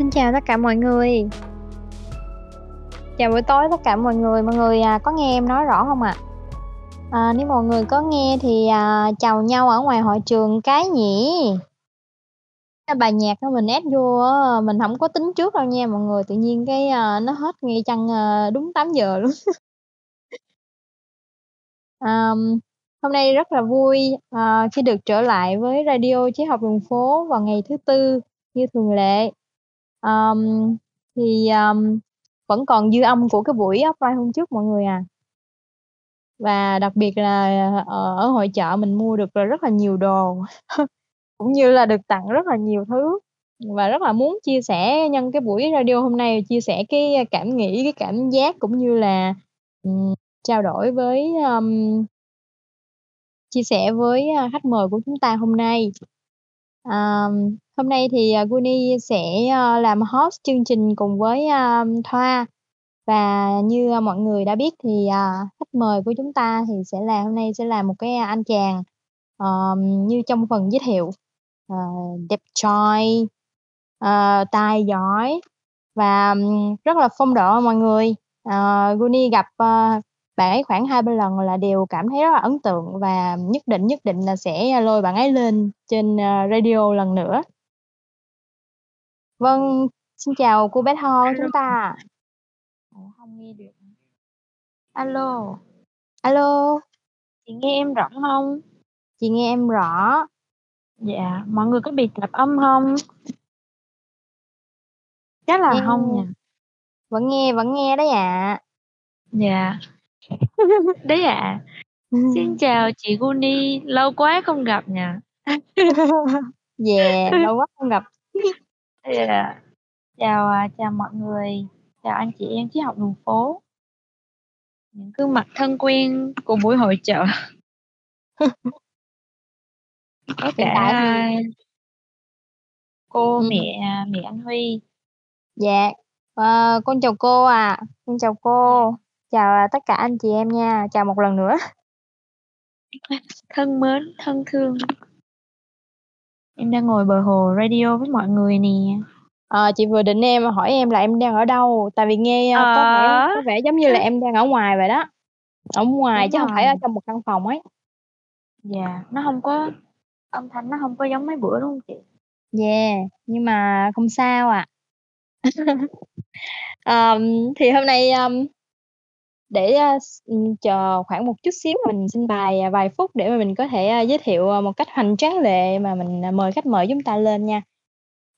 xin chào tất cả mọi người. Chào buổi tối tất cả mọi người, mọi người, à, có nghe em nói rõ không ạ? À, nếu mọi người có nghe thì, à, chào nhau ở ngoài hội trường cái nhỉ? Cái bài nhạc đó mình ép vô mình không có tính trước đâu nha mọi người, tự nhiên cái, a, nó hết ngay chăng, ơ, đúng 8:00 luôn. Ờm, hôm nay rất là vui, ờ, khi được trở lại với radio chế học đường phố vào ngày thứ Tư như thường lệ um, thì, um, vẫn còn dư âm của cái buổi offline hôm trước mọi người à. Và đặc biệt là, ờ, ở hội chợ mình mua được, rất là nhiều đồ, cũng như là được tặng rất là nhiều thứ và rất là muốn chia sẻ nhân cái buổi radio hôm nay, chia sẻ cái cảm nghĩ, cái cảm giác cũng như là, um, trao đổi với, um, chia sẻ với, ờ, khách mời của chúng ta hôm nay. À, hôm nay thì, à, Guni sẽ, ờ, làm host chương trình cùng với, a, Thoa. Và như mọi người đã biết thì, à, khách mời của chúng ta thì sẽ là hôm nay sẽ là một cái anh chàng, ờm, như trong phần giới thiệu, ờ, đẹp trai, ờ, tài giỏi và, rất là phong độ mọi người. Ờ, Guni gặp, ơ, bạn ấy khoảng 2-3 lần là đều cảm thấy rất là ấn tượng và nhất định, nhất định là sẽ lôi bạn ấy lên trên, ơ, radio lần nữa. Vâng, xin chào cô bé Tho chúng ta. Ủa, hông nghe được hả? A lô. A lô. Chị nghe em rõ hông? Chị nghe em rõ. Dạ, mọi người có bị tạp âm hông? Chắc là Nghe hông nhỉ? vẫn nghe, vẫn nghe đấy ạ. Dạ. Đấy ạ. Xin chào chị Guni, lâu quá không gặp nhỉ? Yeah, lâu quá không gặp. Dạ. Chào, à, chào mọi người, chào anh chị em Triết học đường phố. Những gương mặt thân quen của buổi hội chợ. Có cả, cô mẹ, à, mẹ anh Huy. Dạ, ờ, con chào cô ạ. Con chào Dạ. cô, chào, à, tất cả anh chị em nha, chào một lần nữa. Thân mến, thân thương. Em đang ngồi bờ hồ radio với mọi người nè. Ờ, chị vừa định em hỏi em là em đang ở đâu, tại vì nghe, a, có vẻ Ờ. có vẻ giống như là em đang ở ngoài vậy đó, ở ngoài Đúng chứ hông phải ở trong một căn phòng ấy. Dạ, nó hông có âm thanh nó hông có giống mấy bữa, đúng hông chị? Yeah, nhưng mà không sao ạ. Ờm, thì hôm nay, ưm, để, ờ, ừ, chờ khoảng một chút xíu mình xin bài, à, vài phút để mà mình có thể, à, giới thiệu, ờ, một cách hoành tráng lệ mà mình, à, mời khách mời chúng ta lên nha.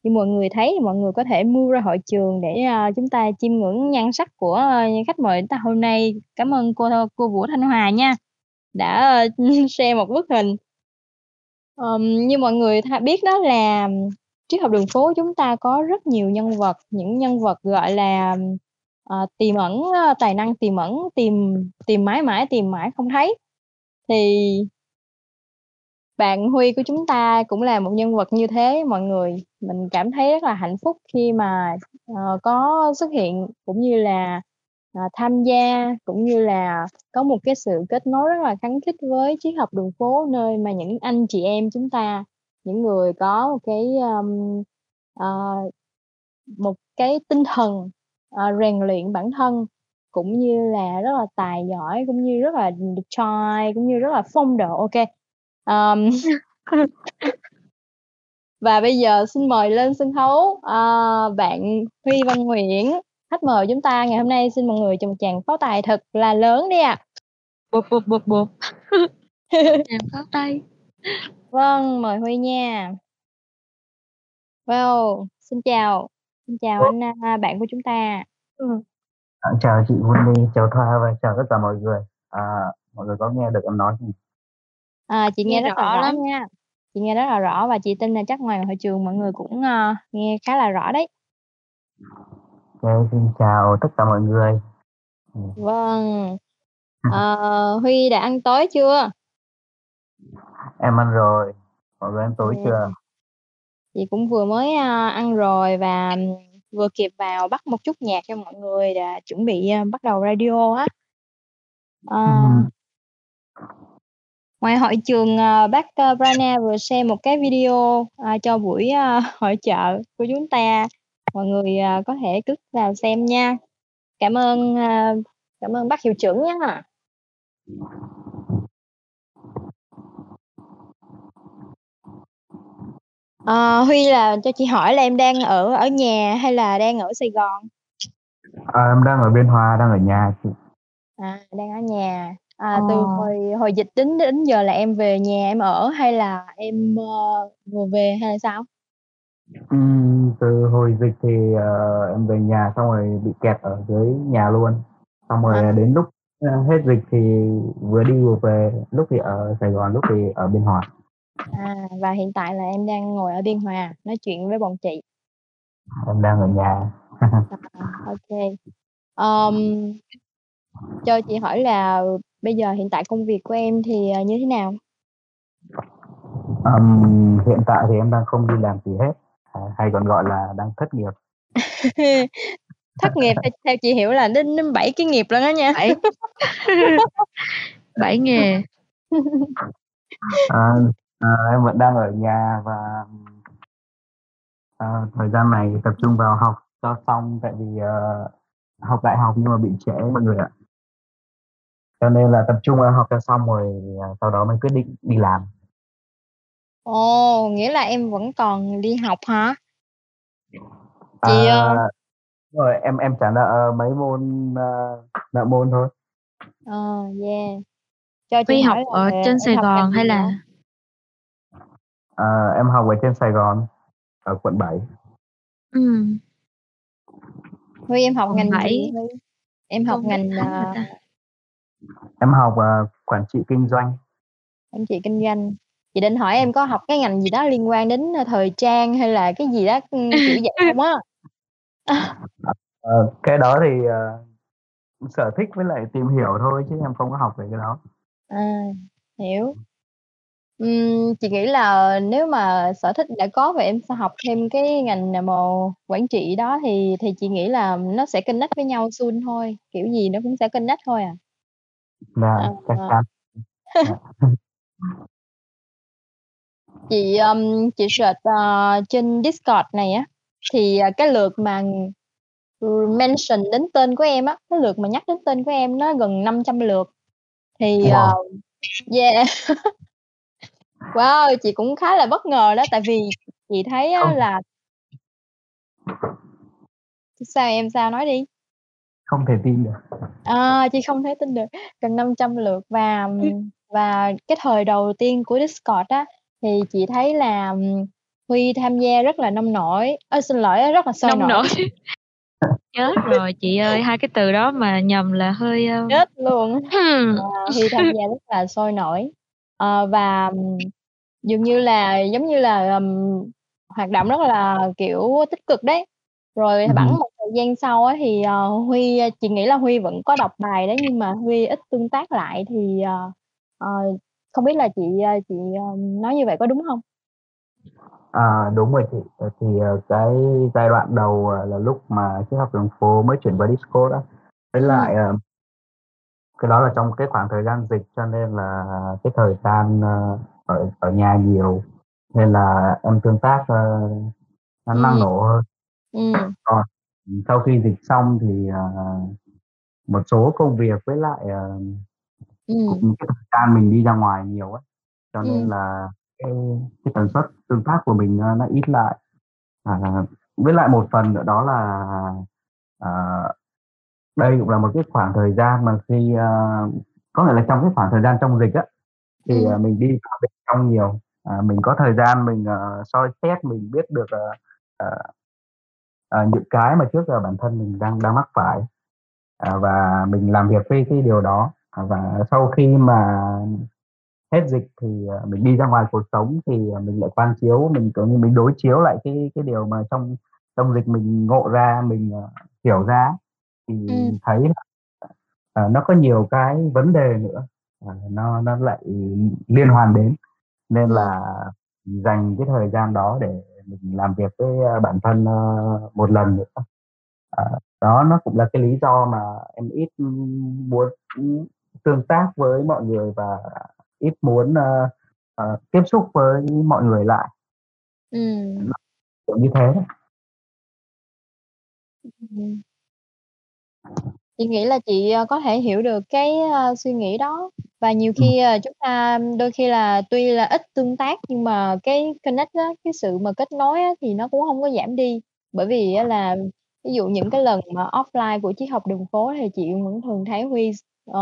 Như mọi người thấy mọi người có thể mua ra hội trường để, ờ, chúng ta chiêm ngưỡng nhan sắc của, khách mời chúng ta hôm nay. Cảm ơn cô cô Vũ Thanh Hòa nha, đã, ơ, share một bức hình. um, như mọi người tha biết đó là Triết học đường phố chúng ta có rất nhiều nhân vật, những nhân vật, gọi là, Ờ, à, tiềm ẩn, ờ, tài năng tiềm ẩn, tìm tìm mãi mãi, tìm mãi không thấy. Thì bạn Huy của chúng ta cũng là một nhân vật như thế mọi người. Mình cảm thấy rất là hạnh phúc khi mà, uh, có xuất hiện cũng như là, uh, tham gia, cũng như là có một cái sự kết nối rất là khắng khít với Triết học đường phố, nơi mà những anh chị em chúng ta, những người có một cái, um, uh, một cái tinh thần, ờ, rèn luyện bản thân, cũng như là rất là tài giỏi, cũng như rất là đẹp trai, cũng như rất là phong độ. Kê. Ờm. Và bây giờ xin mời lên sân khấu, ờ, bạn Huy Văn Nguyễn, khách mời chúng ta ngày hôm nay. Xin mọi người cho một tràng pháo tài thật là lớn đi ạ. Bụp, bụp, bụp, bụp. Tràng pháo tay. Vâng, mời Huy nha. Wow, xin chào, xin chào anh, a, bạn của chúng ta. À, chào chị Wendy, chào Thoa và chào tất cả mọi người. À, mọi người có nghe được em nói không? À, chị nghe Nghe rất là rõ rõ lắm. nha, chị nghe rất là rõ và chị tin là chắc ngoài hội trường mọi người cũng, ơ, nghe khá là rõ đấy. OK, xin chào tất cả mọi người. Ừm. Vâng. Ờ, Huy đã ăn tối chưa? Em ăn rồi, mọi người ăn tối Yeah. chưa? Chị cũng vừa mới, ăn rồi và vừa kịp vào bắt một chút nhạc cho mọi người để chuẩn bị, bắt đầu radio á. Ờ. Ừm. Ngoài hội trường, ờ, bác, Brana vừa share một cái video, à, cho buổi, a, hội chợ của chúng ta. mọi người, à, có thể click vào xem nha. Cảm ơn, cảm ơn bác hiệu trưởng nhá. Ờ, Huy là cho chị hỏi là em đang ở ở nhà hay là đang ở Sài Gòn? À, em đang ở Biên Hòa, đang ở nhà chị. À, đang ở nhà. À, từ ờ. hồi hồi dịch đến đến giờ là em về nhà em ở hay là em, ờ, vừa về hay là sao? Ừm, từ hồi dịch thì, ờ, em về nhà xong rồi bị kẹt ở dưới nhà luôn. Xong rồi À. đến lúc, hết dịch thì vừa đi vừa về, lúc thì ở Sài Gòn, lúc thì ở Biên Hòa. À, và hiện tại là em đang ngồi ở Biên Hòa nói chuyện với bọn chị. Em đang ở nhà. À, ô Ờm, cho chị hỏi là bây giờ hiện tại công việc của em thì, ờ, như thế nào? Ừm, hiện tại thì em đang không đi làm gì hết, à, hay còn gọi là đang thất nghiệp. Thất nghiệp theo chị hiểu là đến đến 7 cái nghiệp luôn á nha. Bảy. Bảy nghề. À, à, em vẫn đang ở nhà và, à, thời gian này tập trung vào học cho xong tại vì, ờ, học đại học nhưng mà bị trễ mọi người ạ. Cho nên là tập trung vào học cho xong rồi, à, sau đó mới quyết định đi làm. Ồ, nghĩa là em vẫn còn đi học hả? Chị, ờ À, rồi, em em trả nợ mấy môn, ơ, nợ môn thôi. Ờ, yeah. Cho chị Huy học hỏi ở trên em Sài học ngành Gòn gì hay vậy? là Ờ, em học ở trên Sài Gòn, ở quận 7. Ừm. Huy em học Quận ngành 7. gì? Em học Đức ngành, ờ ta? Em học, ờ, quản trị kinh doanh. Quản trị kinh doanh. Chị định hỏi em có học cái ngành gì đó liên quan đến, ơ, thời trang hay là cái gì đó, ưm, kiểu vậy không á? Ờ, cái đó thì, ờ, sở thích với lại tìm hiểu thôi chứ em không có học về cái đó. À, hiểu. Ừm, chị nghĩ là nếu mà sở thích đã có và em sẽ học thêm cái ngành nào mà quản trị đó thì thì chị nghĩ là nó sẽ connect với nhau soon thôi, kiểu gì nó cũng sẽ connect thôi à. Dạ, Ờ, chắc ờ. chắn. Dạ. Chị, ờm, chị search, ờ, trên Discord này á, thì, à, cái lượt mà, ừm, mention đến tên của em á, cái lượt mà nhắc đến tên của em nó gần 500 lượt. Thì, ờ Wow! yeah. Wow, chị cũng khá là bất ngờ đó, tại vì chị thấy á Không là Sao em? Sao? Nói đi. Không thể tin được. À, chị không thể tin được, gần 500 lượt và, ừm, và cái thời đầu tiên của Discord á, thì chị thấy là, Huy tham gia rất là nông nổi ơ, xin lỗi á, rất là sôi Nông nổi. nổi. Chết rồi chị ơi, hai cái từ đó mà nhầm là hơi, Chết luôn hmm. Ờ, Huy tham gia rất là sôi nổi. Ờ, và, ừm, dường như là, giống như là, ừm, hoạt động rất là, kiểu, tích cực đấy. Rồi Ừm bẵng một thời gian sau á thì, ờ, Huy chị nghĩ là Huy vẫn có đọc bài đấy, nhưng mà Huy ít tương tác lại thì, ờ, ờ, không biết là chị, ờ, chị, ờ, nói như vậy có đúng hông? À, đúng rồi chị. Ờ, thì, ờ, cái giai đoạn đầu, ờ, là lúc mà Triết học đường phố mới chuyển qua Discord á, với Ừm. lại, ờ cái đó là trong cái khoảng thời gian dịch cho nên là cái thời gian, ơ, ở ở nhà nhiều, nên là em tương tác, nó năng Ừm. nổ hơn. Ừm. Còn, sau khi dịch xong thì, ờ, một số công việc với lại, ờ, Ừm. cũng cái thời gian mình đi ra ngoài nhiều á, cho nên Ừm. là cái cái tần suất tương tác của mình, ơ, nó ít lại. À, với lại một phần nữa đó là, ờ, đây cũng là một cái khoảng thời gian mà khi, ơ có nghĩa là trong cái khoảng thời gian trong dịch á, thì, Ừm. ờ, mình đi vào bên trong nhiều, à, mình có thời gian mình, ờ, soi xét, mình biết được, ờ, ờ, ờ, những cái mà trước giờ bản thân mình đang đang mắc phải, à, và mình làm việc với cái điều đó. À, và sau khi mà hết dịch thì, mình đi ra ngoài cuộc sống thì, mình lại quan chiếu, mình, kiểu như, mình đối chiếu lại cái cái điều mà trong trong dịch mình ngộ ra, mình, hiểu ra thì Ừm. thấy là, ờ, nó có nhiều cái vấn đề nữa, ờ, nó nó lại liên hoàn đến, nên Ừm. là dành cái thời gian đó để mình làm việc với, ơ, bản thân, ơ, một lần nữa. Ờ, đó nó cũng là cái lý do mà em ít, muốn, tương tác với mọi người và ít muốn, ơ, ờ, tiếp xúc với mọi người lại. Nó kiểu như thế đó. Chị nghĩ là chị, ờ, có thể hiểu được cái, ơ, suy nghĩ đó. Và nhiều Ừm. khi, ờ, chúng ta đôi khi là tuy là ít tương tác nhưng mà cái connect á, cái sự mà kết nối á thì nó cũng hông có giảm đi. Bởi vì á là ví dụ những cái lần mà offline của triết học đường phố thì chị vẫn thường thấy Huy s ờ,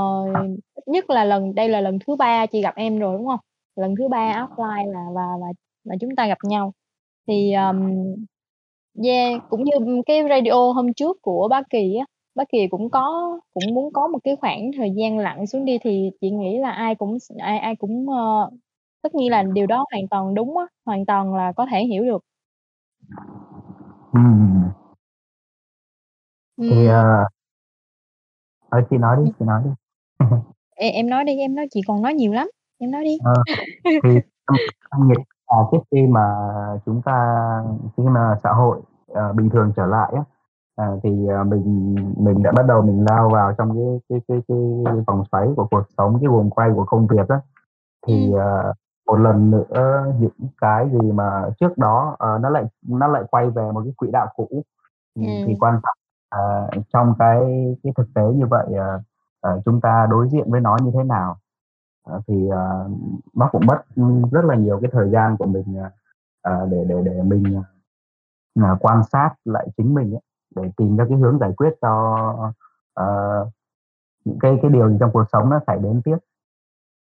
ít nhất là lần đây là lần thứ 3 chị gặp em rồi, đúng hông? Lần thứ 3 offline là và và và chúng ta gặp nhau. Thì, ờm yeah, cũng như, cái radio hôm trước của bá Kỳ á, bá Kỳ cũng có cũng muốn có một cái khoảng thời gian lặng xuống đi thì chị nghĩ là ai cũng ai ai cũng, ơ tất nhiên là điều đó hoàn toàn đúng á, hoàn toàn là có thể hiểu được. Ừm. Thì, Ừm. ờ Ờ, chị nói đi, chị nói đi. Ê, em nói đi, em nói chị còn nói nhiều lắm, em nói đi. Ờ, thì trong nghiệp à, trước khi mà chúng ta khi mà xã hội, ờ, bình thường trở lại á, à, thì, ờ, mình mình đã bắt đầu mình lao vào trong cái cái cái cái vòng xoáy của cuộc sống, cái guồng quay của công việc á, thì, ờ, một lần nữa những cái gì mà trước đó, ờ, nó lại nó lại quay về một cái quỹ đạo cũ. Ừm, thì Ừm. quan trọng, ờ, trong cái cái thực tế như vậy, ờ, ờ, chúng ta đối diện với nó như thế nào. Ờ, thì, ờ, nó cũng mất, rất là nhiều cái thời gian của mình, ờ, để để để mình, ờ, quan sát lại chính mình á, để tìm ra cái hướng giải quyết cho, ờ, những cái cái điều gì trong cuộc sống nó xảy đến tiếp.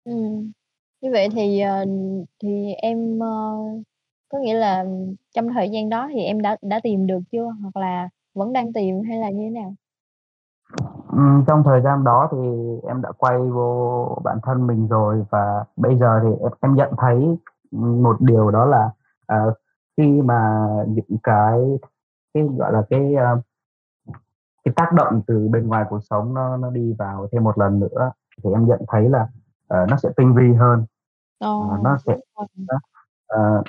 Ừm. Như vậy thì, ờ, thì em, ơ, có nghĩa là trong thời gian đó thì em đã đã tìm được chưa? Hoặc là vẫn đang tìm hay là như thế nào? Ừm, trong thời gian đó thì em đã quay vô bản thân mình rồi và bây giờ thì em em nhận thấy, một điều đó là, ờ, khi mà những cái cái, gọi là, cái, ơ, cái tác động từ bên ngoài cuộc sống nó nó đi vào thêm một lần nữa thì em nhận thấy là, ờ, nó sẽ tinh vi hơn. Ờ, Ờ, nó sẽ ờ,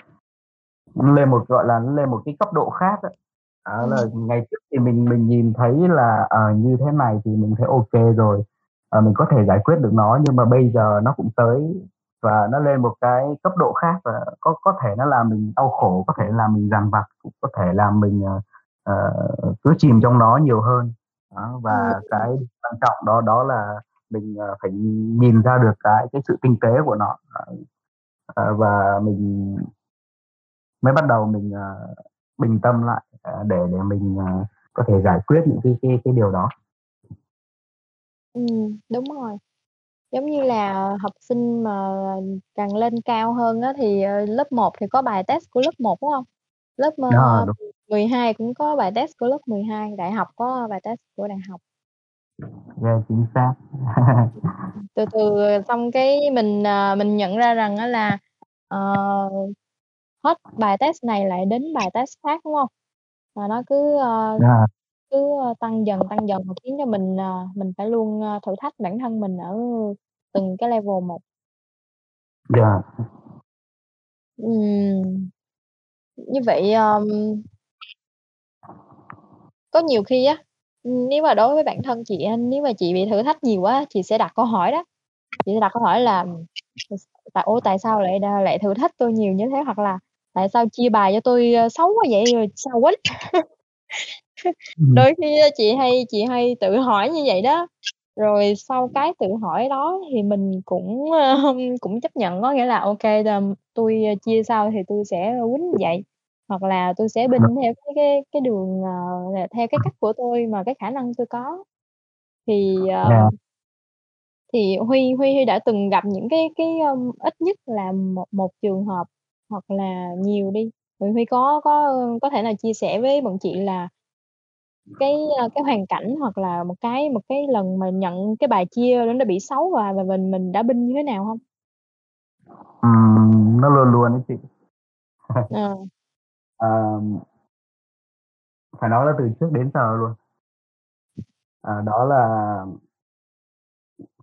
lên một, gọi là, lên một cái cấp độ khác. Đó là Ừm. ngày trước thì mình mình nhìn thấy là, ờ, như thế này thì mình thấy kê rồi, ờ, mình có thể giải quyết được nó, nhưng mà bây giờ nó cũng tới và nó lên một cái cấp độ khác và có có thể nó làm mình đau khổ, có thể làm mình dằn vặt, cũng có thể làm mình, ờ, ờ, cứ chìm trong nó nhiều hơn. Đó, và Ừm. cái quan trọng đó đó là mình, ờ, phải nhìn ra được cái cái sự tinh tế của nó. Ờ, và mình mới bắt đầu mình, bình tâm lại, để để mình, có thể giải quyết những cái cái cái điều đó. Ừm, đúng rồi. Giống như là học sinh mà càng lên cao hơn á thì, lớp 1 thì có bài test của lớp 1, đúng hông? Lớp, Đó, đúng. 12 cũng có bài test của lớp 12, đại học có bài test của đại học. Yeah, chính xác. Từ từ xong cái mình, ờ, mình nhận ra rằng á là, ờ, hết bài test này lại đến bài test khác, đúng hông? Và nó cứ, ơ, Yeah. cứ, ơ, tăng dần, tăng dần và khiến cho mình, ờ, mình phải luôn, thử thách bản thân mình ở từng cái level một. Yeah. Ừm. Như vậy, ờm có nhiều khi á, nếu mà đối với bản thân chị nếu mà chị bị thử thách nhiều quá, chị sẽ đặt câu hỏi đó. Chị sẽ đặt câu hỏi là "Tại s tại sao lại lại thử thách tôi nhiều như thế?" Hoặc là "Tại sao chia bài cho tôi, ơ, xấu quá vậy, rồi sao quýnh?" Ừm. Đôi khi chị hay chị hay tự hỏi như vậy đó, rồi sau cái tự hỏi đó thì mình cũng, ơ, cũng chấp nhận, có nghĩa là ô kê, ờm, tui chia sao thì tui sẽ quýnh vậy, hoặc là tui sẽ binh theo cái cái cái đường, ờ, là theo cái cách của tôi mà cái khả năng tôi có. Thì, ờ Yeah. thì Huy Huy Huy đã từng gặp những cái cái, ưm, ít nhất là một một trường hợp hoặc là nhiều đi, rồi Huy có có, ơ, có thể nào chia sẻ với bọn chị là cái, ơ, cái hoàn cảnh hoặc là một cái một cái lần mà nhận cái bài chia nó bị xấu và và mình mình đã binh như thế nào hông? Ừm, nó luôn luôn ấy chị. Ờ. Ờm. Phải nói là từ trước đến giờ luôn. À, đó là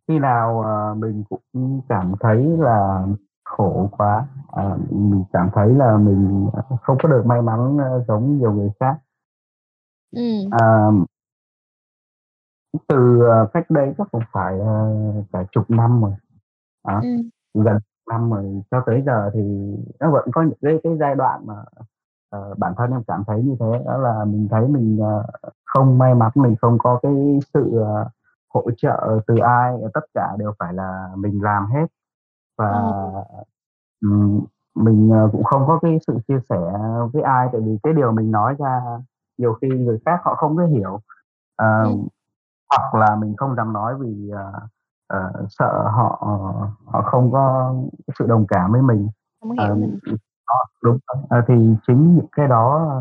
khi nào, ờ, mình cũng cảm thấy là khổ quá, à, mình cảm thấy là mình, ờ, không có được may mắn, ơ, giống nhiều người khác. Ừm. Ờm. Từ, ờ, cách đây chắc cũng phải, ờ, cả chục năm rồi. Đó, Ừm. gần năm rồi cho tới giờ thì nó vẫn có những cái cái giai đoạn mà ờ, bản thân em cảm thấy như thế đó là mình thấy mình ờ, không may mắn mình không có cái sự ờ, hỗ trợ từ ai tất cả đều phải là mình làm hết và ừm, mình ờ, cũng không có cái sự chia sẻ với ai tại vì cái điều mình nói ra nhiều khi người khác họ không có hiểu Ờ, Ừm. hoặc là mình không dám nói vì ờ, ờ, sợ họ họ không có sự đồng cảm với mình Hông hiểu Ờ, mình đó, đúng à, thì chính những cái đó,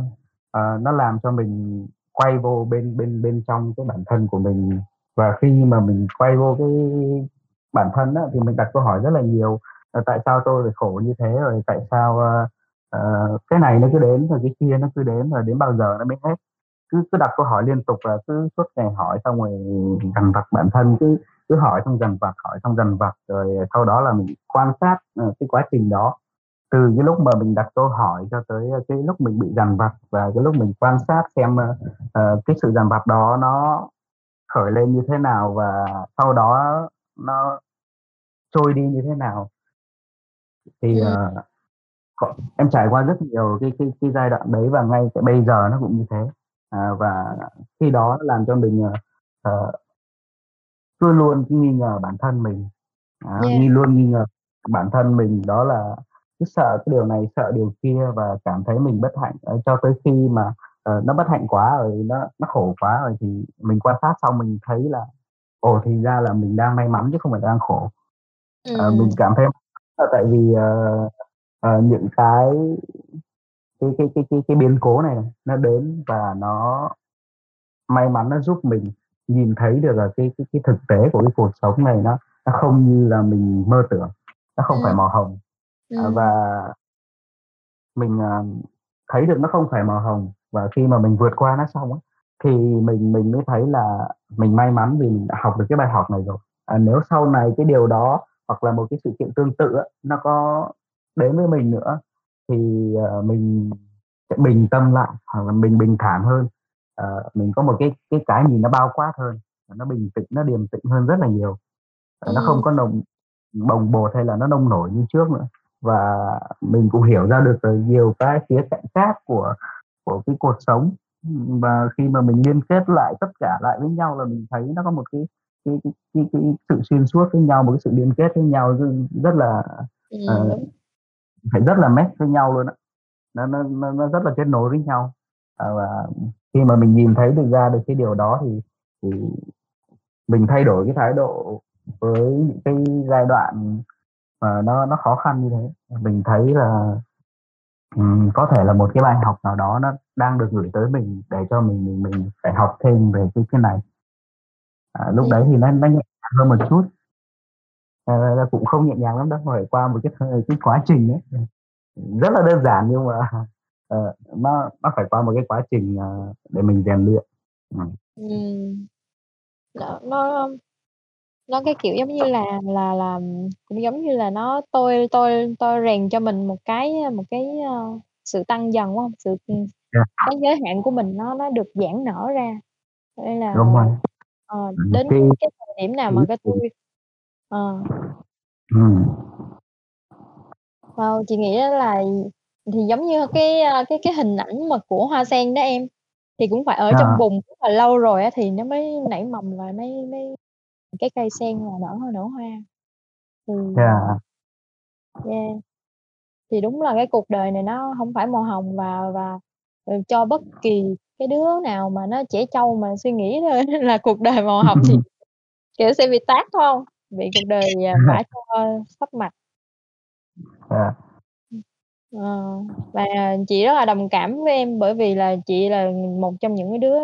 à, nó làm cho mình quay vô bên bên bên trong cái bản thân của mình. Và khi mà mình quay vô cái bản thân đó thì mình đặt câu hỏi rất là nhiều, à, tại sao tôi lại khổ như thế, rồi tại sao, à, à, cái này nó cứ đến, rồi cái kia nó cứ đến, rồi đến bao giờ nó mới hết. Cứ cứ đặt câu hỏi liên tục là cứ suốt ngày hỏi xong rồi dằn vặt bản thân, cứ cứ hỏi xong dằn vặt, hỏi xong dằn vặt, rồi sau đó là mình quan sát, uh, cái quá trình đó. Từ cái lúc mà mình đặt câu hỏi cho tới, cái lúc mình bị dằn vặt và cái lúc mình quan sát xem, ờ, cái sự dằn vặt đó nó khởi lên như thế nào và sau đó nó trôi đi như thế nào. Thì, ờ, có em trải qua rất nhiều cái cái cái giai đoạn đấy và ngay tại bây giờ nó cũng như thế. À, và khi đó nó làm cho mình, ờ, ờ luôn nghi ngờ bản thân mình, đó, Yeah. nghi luôn nghi ngờ bản thân mình, đó là cứ sợ cái điều này, sợ điều kia và cảm thấy mình bất hạnh, ờ, cho tới khi mà, ờ, nó bất hạnh quá rồi, nó nó khổ quá rồi thì mình quan sát xong mình thấy là, ồ, thì ra là mình đang may mắn chứ không phải đang khổ. Ờ, mình Ừm. cảm thấy là tại vì, ờ, ờ, những cái cái cái cái cái cái biến cố này nó đến và nó may mắn nó giúp mình nhìn thấy được là cái cái cái thực tế của cái cuộc sống này nó nó không như là mình mơ tưởng, nó không phải Ừm. màu hồng. À, Ừm. và mình, ờ, thấy được nó không phải màu hồng và khi mà mình vượt qua nó xong á, thì mình mình mới thấy là mình may mắn vì mình đã học được cái bài học này rồi. À, nếu sau này cái điều đó hoặc là một cái sự kiện tương tự á, nó có đến với mình nữa thì, ờ, mình sẽ bình tâm lại hoặc là mình bình thản hơn. Ờ, mình có một cái cái cái nhìn nó bao quát hơn, nó bình tĩnh, nó điềm tĩnh hơn rất là nhiều. Ờ, nó không Ừm. có nồng bồng bột hay là nó nông nổi như trước nữa. Và mình cũng hiểu ra được, ờ, nhiều cái khía cạnh khác của của cái cuộc sống. Và khi mà mình liên kết lại tất cả lại với nhau là mình thấy nó có một cái cái cái cái cái sự xuyên suốt với nhau, một cái sự liên kết với nhau rất là, ờ, đúng. phải rất là match với nhau luôn á. Nó nó nó nó rất là kết nối với nhau. À, và khi mà mình nhìn thấy được ra được cái điều đó thì thì mình thay đổi cái thái độ với những cái giai đoạn mà nó nó khó khăn như thế. Mình thấy là, ừm, có thể là một cái bài học nào đó nó đang được gửi tới mình để cho mình mình mình phải học thêm về cái cái này. À, lúc đấy thì nó nó nhẹ nhàng hơn một chút. Nó cũng không nhẹ nhàng lắm đâu, phải qua một cái cái quá trình ấy. Rất là đơn giản nhưng mà, ờ, nó nó phải qua một cái quá trình, ờ, để mình rèn luyện. Ừm. Nó nó nó cái kiểu giống như là là là cũng giống như là nó tôi tôi tôi rèn cho mình một cái, một cái, ơ, sự tăng dần, hông? Sự, ừm, Yeah. cái giới hạn của mình nó nó được giãn nở ra. Cho nên là, Đúng rồi. ờ, đến khi cái thời điểm nào mà cái tôi ờ. Ừm. Ờ, chị nghĩ á là thì giống như cái, a, cái cái hình ảnh mà của hoa sen đó em, thì cũng phải ở trong À. bùn rất là lâu rồi á thì nó mới nảy mầm và mới mới cái cây sen là nở nở hoa. Thì, Yeah. yeah. Thì đúng là cái cuộc đời này nó hông phải màu hồng và và, ừ, cho bất kỳ cái đứa nào mà nó trẻ trâu mà suy nghĩ thôi là cuộc đời màu hồng thì, kiểu, sẽ bị tát, phải hông? Bị cuộc đời, à, vả cho sấp mặt. À. Và chị rất là đồng cảm với em bởi vì là chị là một trong những cái đứa,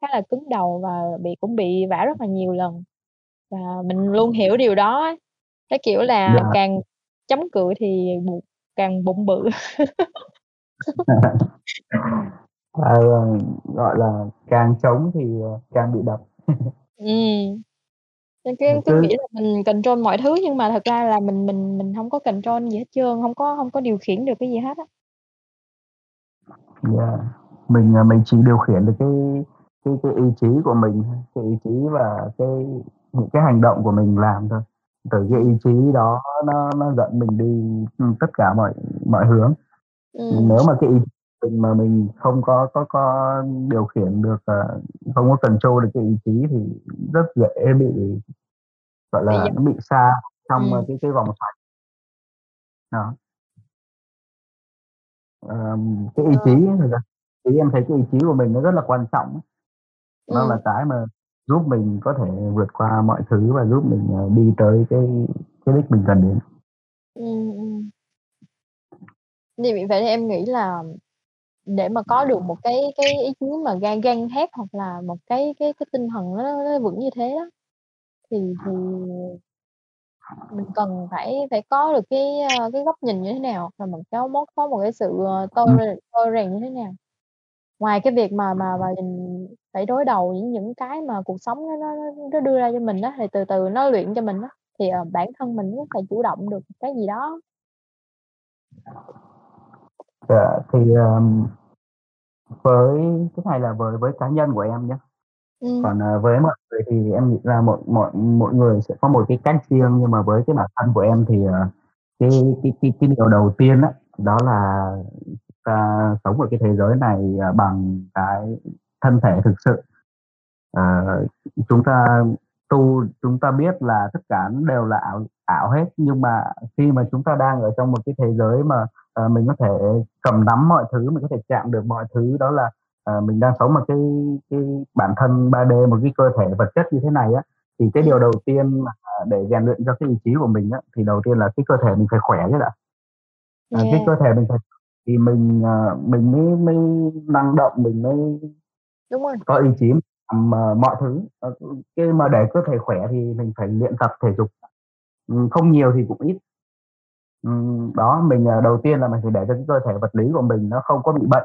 khá là cứng đầu và bị cũng bị vả rất là nhiều lần. Và mình luôn hiểu điều đó cái kiểu là Yeah. càng chống cự thì càng bụng bự. Ờ, gọi là, càng chống thì, ờ, càng bị đập. Ừm. Nên cứ cứ nghĩ là mình control mọi thứ nhưng mà thật ra là mình mình mình hông có control gì hết trơn, hông có hông có điều khiển được cái gì hết á. Yeah. Mình, à, mình chỉ điều khiển được cái cái cái ý chí của mình cái ý chí và cái những cái hành động của mình làm thôi. Từ cái ý chí đó nó nó dẫn mình đi, ừm, tất cả mọi mọi hướng. Ừm. nếu mà cái ý mình mà mình không có có có điều khiển được uh, không có control được cái ý chí thì rất dễ bị gọi là nó bị xa trong ừ. cái cái vòng xoáy đó um, cái ý chí thì em thấy cái ý chí của mình nó rất là quan trọng nó ừ. là cái mà giúp mình có thể vượt qua mọi thứ và giúp mình uh, đi tới cái cái đích mình cần đến ừ, ừ. Vì vậy thì em nghĩ là để mà có được một cái cái ý chí mà gan gan thép hoặc là một cái cái cái tinh thần nó nó vững như thế đó, thì thì mình cần phải phải có được cái, ơ, cái góc nhìn như thế nào và mình có có một cái sự, ờ, tôi Ừm. tôi rèn như thế nào. Ngoài cái việc mà mà mà mình phải đối đầu với những cái mà cuộc sống nó nó nó đưa ra cho mình á, thì từ từ nó luyện cho mình á, thì, ờ, bản thân mình cũng phải chủ động được cái gì đó. Dạ, thì, ờm với cái này là với với cá nhân của em nhé. Ừm. Còn, ờ, với mọi người thì em nghĩ ra mọi mọi mỗi người sẽ có một cái cách riêng, nhưng mà với cái bản thân của em thì, ờ, cái cái cái cái điều đầu tiên á, đó là ta sống ở cái thế giới này, à, bằng cái thân thể thực sự. Ờ, chúng ta tu chúng ta biết là tất cả đều là ảo ảo hết, nhưng mà khi mà chúng ta đang ở trong một cái thế giới mà, ờ, mình có thể cầm nắm mọi thứ, mình có thể chạm được mọi thứ, đó là, ờ, mình đang sống ở cái cái bản thân 3D, một cái cơ thể vật chất như thế này á, thì cái điều đầu tiên mà để rèn luyện cho cái ý chí của mình á, thì đầu tiên là cái cơ thể mình phải khỏe chứ đã. À, cái cơ thể mình phải thì mình, ờ, mình mới mới năng động, mình mới Đúng rồi. có ý chí làm, ờ, mọi thứ. Ờ, cái mà để cơ thể khỏe thì mình phải luyện tập thể dục, ừm, không nhiều thì cũng ít. Ừm, đó, mình, ờ, đầu tiên là mình phải để cho cái cơ thể vật lý của mình nó không có bị bệnh.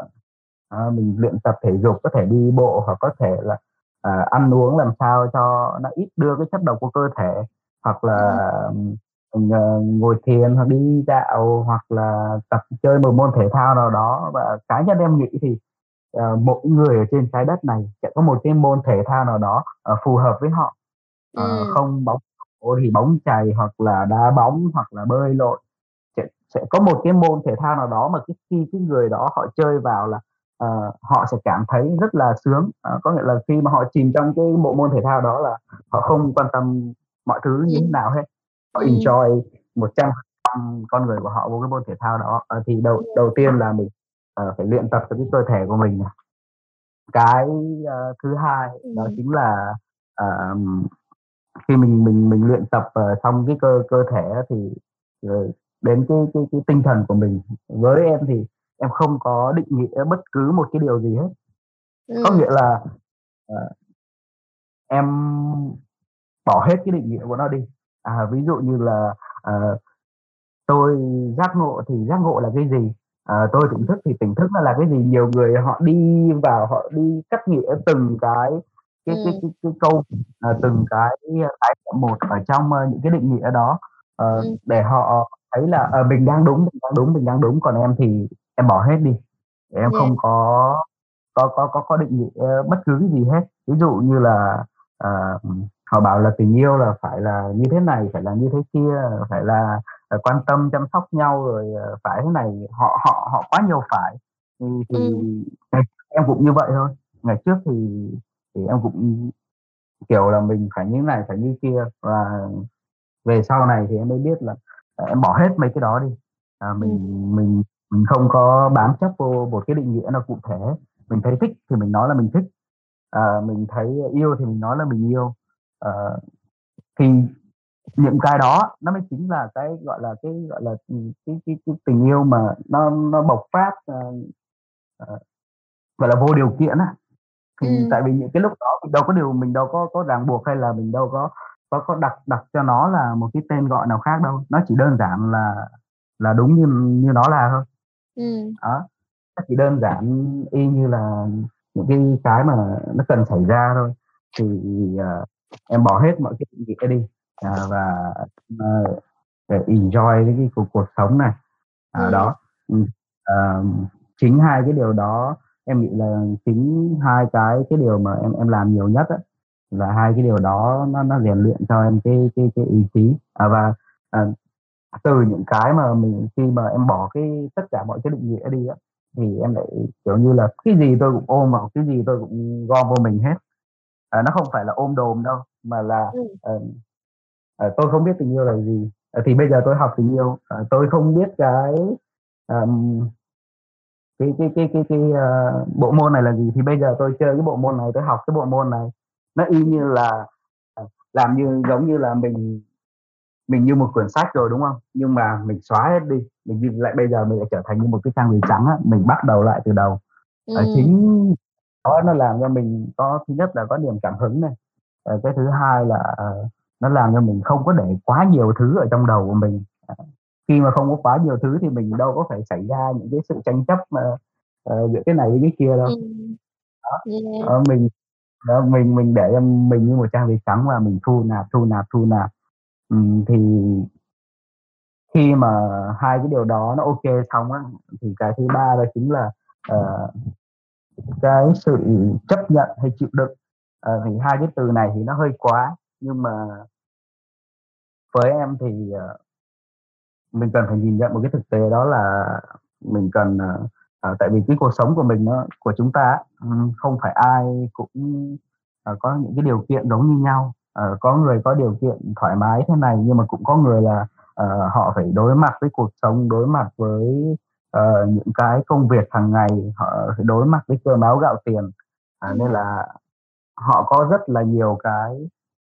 Ờ, mình luyện tập thể dục, có thể đi bộ hoặc có thể là, à, ăn uống làm sao cho nó ít đưa cái chất độc vô cơ thể, hoặc là, ngồi thiền hoặc đi dạo, hoặc là tập chơi một môn thể thao nào đó. Và cá nhân em nghĩ thì, ờ, mỗi người ở trên trái đất này sẽ có một cái môn thể thao nào đó, ờ, phù hợp với họ. Ờ, Ừm. không bóng thì bóng chày, hoặc là đá bóng, hoặc là bơi lội. Sẽ sẽ có một cái môn thể thao nào đó mà cái khi cái người đó họ chơi vào là, ờ, họ sẽ cảm thấy rất là sướng. Ờ, có nghĩa là khi mà họ chìm trong cái bộ môn thể thao đó là họ không quan tâm mọi thứ như thế Ừm. nào hết, họ Ừm. enjoy 100% con người của họ vô cái môn thể thao đó. Ờ, thì đầu đầu tiên là mình, ờ, phải luyện tập cho cái cơ thể của mình. Cái, ơ, thứ hai đó Ừm. chính là, ờm, khi mình mình mình luyện tập, ờ, xong cái cơ cơ thể thì, ờ, đến cái cái cái tinh thần của mình. Với em thì em không có định nghĩa bất cứ một cái điều gì hết. Có Ừm. nghĩa là, ờ em bỏ hết cái định nghĩa của nó đi. À, ví dụ như là, ờ, tôi giác ngộ thì giác ngộ là cái gì? Ờ, tôi tỉnh thức thì tỉnh thức là cái gì? Nhiều người họ đi vào họ đi cắt nghĩa từng cái cái cái Ừm. cái cái câu, ờ, từng cái khái niệm một ở trong, ơ, những cái định nghĩa đó, ờ, Ừm. để họ thấy là, ờ, mình đang đúng, mình đang đúng, mình đang đúng. Còn em thì em bỏ hết đi, em Yeah. không có có có có có định nghĩa bất cứ cái gì hết. Ví dụ như là, ờ, họ bảo là tình yêu là phải là như thế này, phải là như thế kia, phải là, ờ, quan tâm chăm sóc nhau, rồi, ờ, phải thế này, họ họ họ quá nhiều phải. Thì thì ngày em cũng như vậy thôi. Ngày trước thì thì em cũng, kiểu là, mình phải như này, phải như kia. Và về sau này thì em mới biết là, ờ, em bỏ hết mấy cái đó đi. À, mình Ừm. mình mình không có bám chấp vô một cái định nghĩa nào cụ thể. Mình thấy thích thì mình nói là mình thích, ờ, mình thấy yêu thì mình nói là mình yêu. Ờ, thì những cái đó nó mới chính là cái, gọi là, cái, gọi là, ừm, cái cái cái tình yêu mà nó nó bộc phát, ờ, ờ, gọi là, vô điều kiện á. Thì Ừm. tại vì những cái lúc đó mình đâu có điều mình đâu có có ràng buộc hay là mình đâu có có có đặt đặt cho nó là một cái tên gọi nào khác đâu. Nó chỉ đơn giản là là đúng như như nó là thôi. Ừm. Đó, nó chỉ đơn giản y như là những cái cái mà nó cần xảy ra thôi. Thì, ờ, em bỏ hết mọi cái định nghĩa đi, à, và, ờ, để enjoy với cái cuộc cuộc sống này. À, Ừm. đó, ừm, ờ, chính hai cái điều đó em nghĩ là chính hai cái cái điều mà em em làm nhiều nhất á, là hai cái điều đó nó nó rèn luyện cho em cái cái cái ý chí. À, và, à, từ những cái mà mình khi mà em bỏ cái tất cả mọi cái định nghĩa đi á, thì em lại kiểu như là cái gì tôi cũng ôm vào cái gì tôi cũng gom vô mình hết à, nó không phải là ôm đồm đâu mà là ừ. uh, tôi không biết tình yêu là gì. Uh, thì bây giờ tôi học tình yêu. Uh, tôi không biết cái um, cái cái cái cái, cái uh, bộ môn này là gì. Thì bây giờ tôi chơi cái bộ môn này tôi học cái bộ môn này. Nó y như là làm như giống như là mình mình như một quyển sách rồi đúng không? Nhưng mà mình xóa hết đi. Mình lại bây giờ mình lại trở thành như một cái trang giấy trắng á. Mình bắt đầu lại từ đầu. Ừ. à, chính đó nó làm cho mình có thứ nhất là có niềm cảm hứng này à, cái thứ hai là uh, nó làm cho mình không có để quá nhiều thứ ở trong đầu của mình à, khi mà không có quá nhiều thứ thì mình đâu có phải xảy ra những cái sự tranh chấp mà uh, giữa cái này với cái kia đâu ừ. đó. Yeah. Đó, mình đó, mình mình để mình như một trang giấy trắng và mình thu nạp thu nạp thu nạp ừ, thì khi mà hai cái điều đó nó ok xong á thì cái thứ ba đó chính là uh, cái sự chấp nhận hay chịu đựng à, thì hai cái từ này thì nó hơi quá. Nhưng mà với em thì uh, mình cần phải nhìn nhận một cái thực tế đó là mình cần uh, tại vì cái cuộc sống của mình nó của chúng ta không phải ai cũng à, có những cái điều kiện giống như nhau. À, có người có điều kiện thoải mái thế này nhưng mà cũng có người là à, họ phải đối mặt với cuộc sống đối mặt với uh, những cái công việc hàng ngày họ đối mặt với cơm áo gạo tiền. Uh, nên là họ có rất là nhiều cái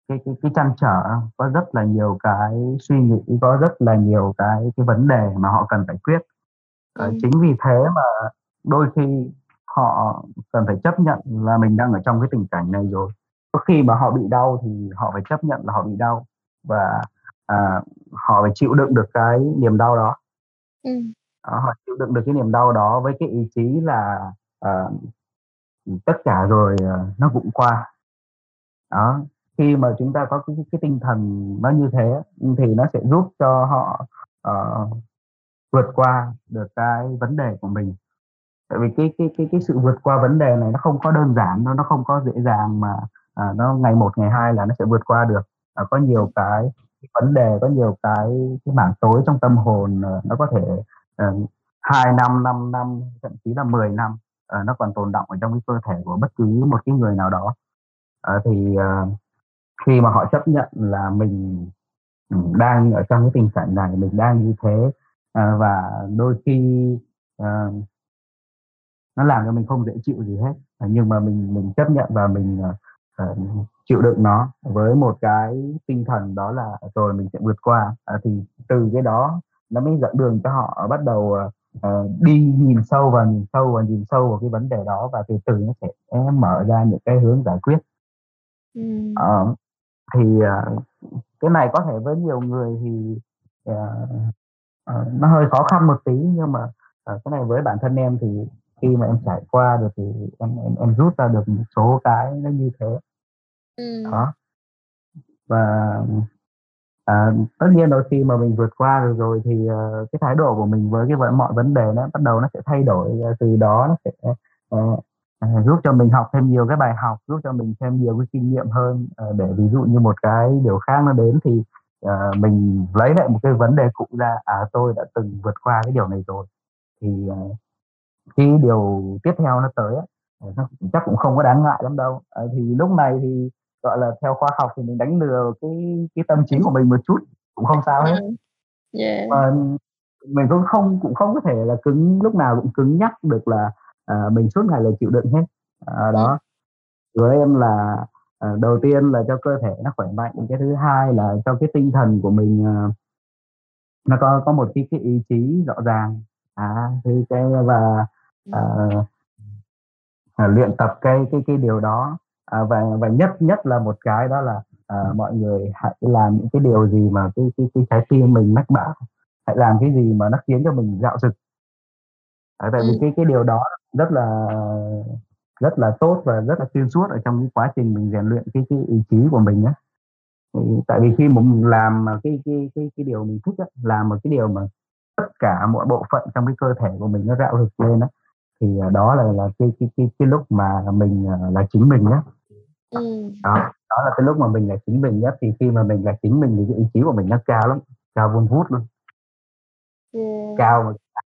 cái cái cái trăn trở có rất là nhiều cái suy nghĩ có rất là nhiều cái cái vấn đề mà họ cần phải quyết. Ừ. uh, chính vì thế mà đôi khi họ cần phải chấp nhận là mình đang ở trong cái tình cảnh này rồi. Có khi mà họ bị đau thì họ phải chấp nhận là họ bị đau và à, họ phải chịu đựng được cái niềm đau đó. Ừ. Ờ, họ chịu đựng được cái niềm đau đó với cái ý chí là à, tất cả rồi à, nó cũng qua. Đó khi mà chúng ta có cái, cái tinh thần nó như thế thì nó sẽ giúp cho họ uh, vượt qua được cái vấn đề của mình. Tại vì cái cái cái cái sự vượt qua vấn đề này nó không có đơn giản nó nó không có dễ dàng mà à, nó ngày một ngày hai là nó sẽ vượt qua được. À, có nhiều cái vấn đề có nhiều cái cái mảng tối trong tâm hồn uh, nó có thể uh, năm năm 5 năm thậm chí là 10 năm uh, nó còn tồn động ở trong cái cơ thể của bất cứ một cái người nào đó. Uh, thì uh, khi mà họ chấp nhận là mình ừ, đang ở trong cái tình cảnh này mình đang như thế uh, và đôi khi uh, nó làm cho mình không dễ chịu gì hết uh, nhưng mà mình mình chấp nhận và mình uh, chịu đựng nó với một cái tinh thần đó là rồi mình sẽ vượt qua. À, thì từ cái đó nó mới dẫn đường cho họ bắt đầu uh, đi nhìn sâu và nhìn sâu và nhìn sâu vào cái vấn đề đó và từ từ nó sẽ mở ra những cái hướng giải quyết ừ. uh, thì uh, cái này có thể với nhiều người thì uh, uh, nó hơi khó khăn một tí nhưng mà uh, cái này với bản thân em thì khi mà em trải qua được thì em em, em rút ra được một số cái nó như thế ừ. đó và à, tất nhiên đôi khi mà mình vượt qua được rồi thì uh, cái thái độ của mình với cái mọi vấn đề nó bắt đầu nó sẽ thay đổi ờ, từ đó nó sẽ uh, uh, giúp cho mình học thêm nhiều cái bài học giúp cho mình thêm nhiều cái kinh nghiệm hơn. Uh, để ví dụ như một cái điều khác nó đến thì uh, mình lấy lại một cái vấn đề cũ ra à tôi đã từng vượt qua cái điều này rồi. Thì uh, khi điều tiếp theo nó tới nó chắc cũng không có đáng ngại lắm đâu. Uh, thì lúc này thì gọi là theo khoa học thì mình đánh lừa cái cái tâm trí của mình một chút cũng không sao hết ừ. yeah. mà mình cũng không cũng không có thể là cứng lúc nào cũng cứng nhắc được là à, mình suốt ngày là chịu đựng hết à, đó ừ. với em là à, đầu tiên là cho cơ thể nó khỏe mạnh cái thứ hai là cho cái tinh thần của mình à, nó có có một cái cái ý chí rõ ràng à thì cái và à, à, luyện tập cái cái cái điều đó à, và và nhất nhất là một cái đó là à, mọi người hãy làm những cái điều gì mà cái cái cái trái tim mình mách bảo. Hãy làm cái gì mà nó khiến cho mình dạo dực. À, tại vì ừ. cái cái điều đó rất là rất là tốt và rất là xuyên suốt ở trong cái quá trình mình rèn luyện cái cái ý chí của mình á. Tại vì khi mình làm mà cái cái cái cái điều mình thích á, làm một cái điều mà tất cả mọi bộ phận trong cái cơ thể của mình nó rạo rực lên á thì à, đó là là cái cái cái, cái lúc mà mình à, là chính mình nhé ừ. đó đó là cái lúc mà mình là chính mình nhất thì khi mà mình là chính mình thì cái ý chí của mình nó cao lắm cao vun vút luôn yeah. cao mà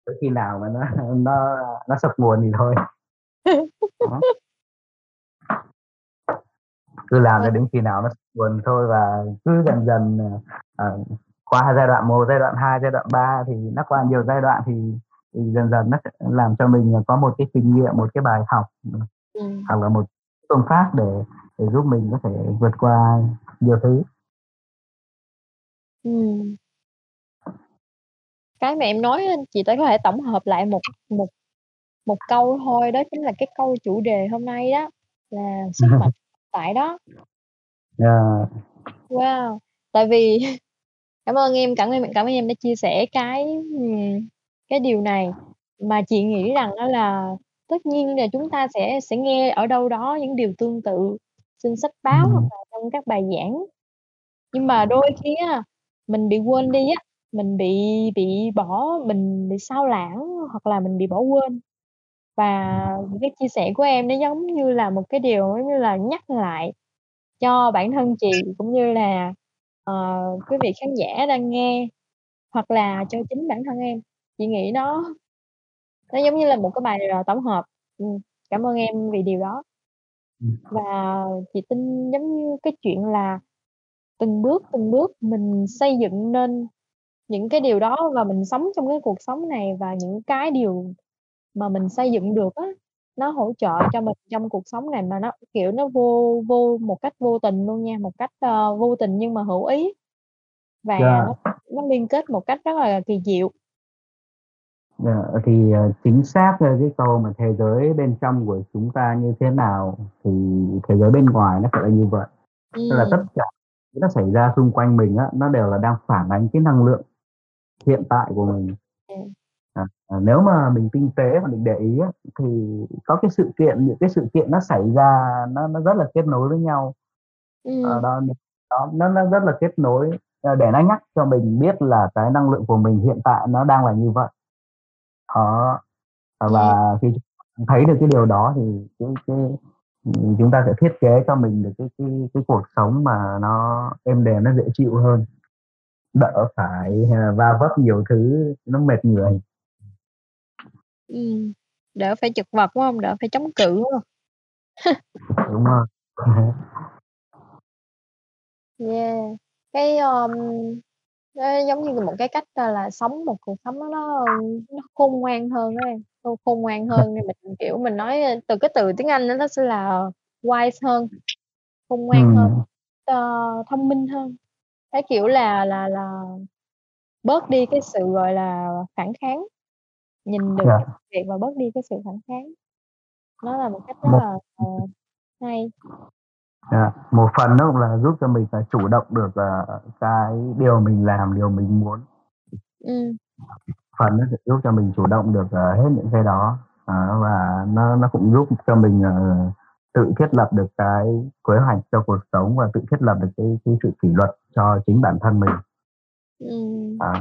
tới khi nào mà nó nó nó sập nguồn thì thôi cứ làm cho đến khi nào nó buồn thôi và cứ dần dần uh, qua giai đoạn một giai đoạn 2 giai đoạn 3 thì nó qua nhiều giai đoạn thì, thì dần dần nó sẽ làm cho mình có một cái kinh nghiệm một cái bài học ừ. hoặc là một phương pháp để để giúp mình có thể vượt qua nhiều thứ. Ừ. cái mà em nói chị tới có thể tổng hợp lại một một một câu thôi đó chính là cái câu chủ đề hôm nay đó là sức mạnh tại đó. Yeah. wow. Tại vì cảm ơn em cảm ơn cảm ơn em đã chia sẻ cái cái điều này. Mà chị nghĩ rằng đó là tất nhiên là chúng ta sẽ sẽ nghe ở đâu đó những điều tương tự trên sách báo hoặc là trong các bài giảng. Nhưng mà đôi khi á mình bị quên đi á mình bị bị bỏ mình bị sao lãng hoặc là mình bị bỏ quên. Và cái chia sẻ của em nó giống như là một cái điều giống như là nhắc lại cho bản thân chị cũng như là ờ, quý vị khán giả đang nghe hoặc là cho chính bản thân em. Chị nghĩ nó nó giống như là một cái bài ờ, tổng hợp. Ừ, cảm ơn em vì điều đó và chị tin giống như cái chuyện là từng bước từng bước mình xây dựng nên những cái điều đó và mình sống trong cái cuộc sống này và những cái điều mà mình xây dựng được á, nó hỗ trợ cho mình trong cuộc sống này mà nó, kiểu, nó vô vô một cách vô tình luôn nha, một cách, ờ, vô tình nhưng mà hữu ý. Và Yeah. nó nó liên kết một cách rất là kỳ diệu. Yeah, thì, ờ, chính xác, ơ, cái câu mà thế giới bên trong của chúng ta như thế nào thì thế giới bên ngoài nó phải là như vậy. Tức là tất cả nó xảy ra xung quanh mình á, nó đều là đang phản ánh cái năng lượng hiện tại của mình. Ừm. À, à, nếu mà mình tinh tế và mình để ý á, thì có cái sự kiện những cái sự kiện nó xảy ra nó nó rất là kết nối với nhau. Ờ, đó đó, nó nó rất là kết nối, ờ, để nó nhắc cho mình biết là cái năng lượng của mình hiện tại nó đang là như vậy. Đó, và khi thấy được cái điều đó thì cái cái, chúng ta sẽ thiết kế cho mình được cái cái cái cuộc sống mà nó êm đềm, nó dễ chịu hơn, đỡ phải, à, va vấp nhiều thứ nó mệt người. Ừm, đỡ phải chật vật, đúng hông? Đỡ phải chống cự, đúng hông? Đúng rồi. Yeah, cái, ờm, nó giống như một cái cách, ơ, là sống một cuộc sống nó nó, nó khôn ngoan hơn em, khôn khôn ngoan hơn nên mình, kiểu, mình nói, ơ, từ cái từ tiếng Anh á nó sẽ là wise hơn, khôn ngoan hơn, Ừm. ờ, thông minh hơn. Cái kiểu là là là bớt đi cái sự, gọi là, phản kháng, nhìn được Yeah. cái việc và bớt đi cái sự phản kháng. Nó là một cách rất là, ờ, hay. Yeah, một phần nó cũng là giúp cho mình phải chủ động được, ờ, cái điều mình làm, điều mình muốn. Ừm. Phần nó sẽ giúp cho mình chủ động được, ờ, hết những cái đó, đó, và nó nó cũng giúp cho mình, ờ, tự thiết lập được cái kế hoạch cho cuộc sống và tự thiết lập được cái cái sự kỷ luật cho chính bản thân mình. Ừm. Đó.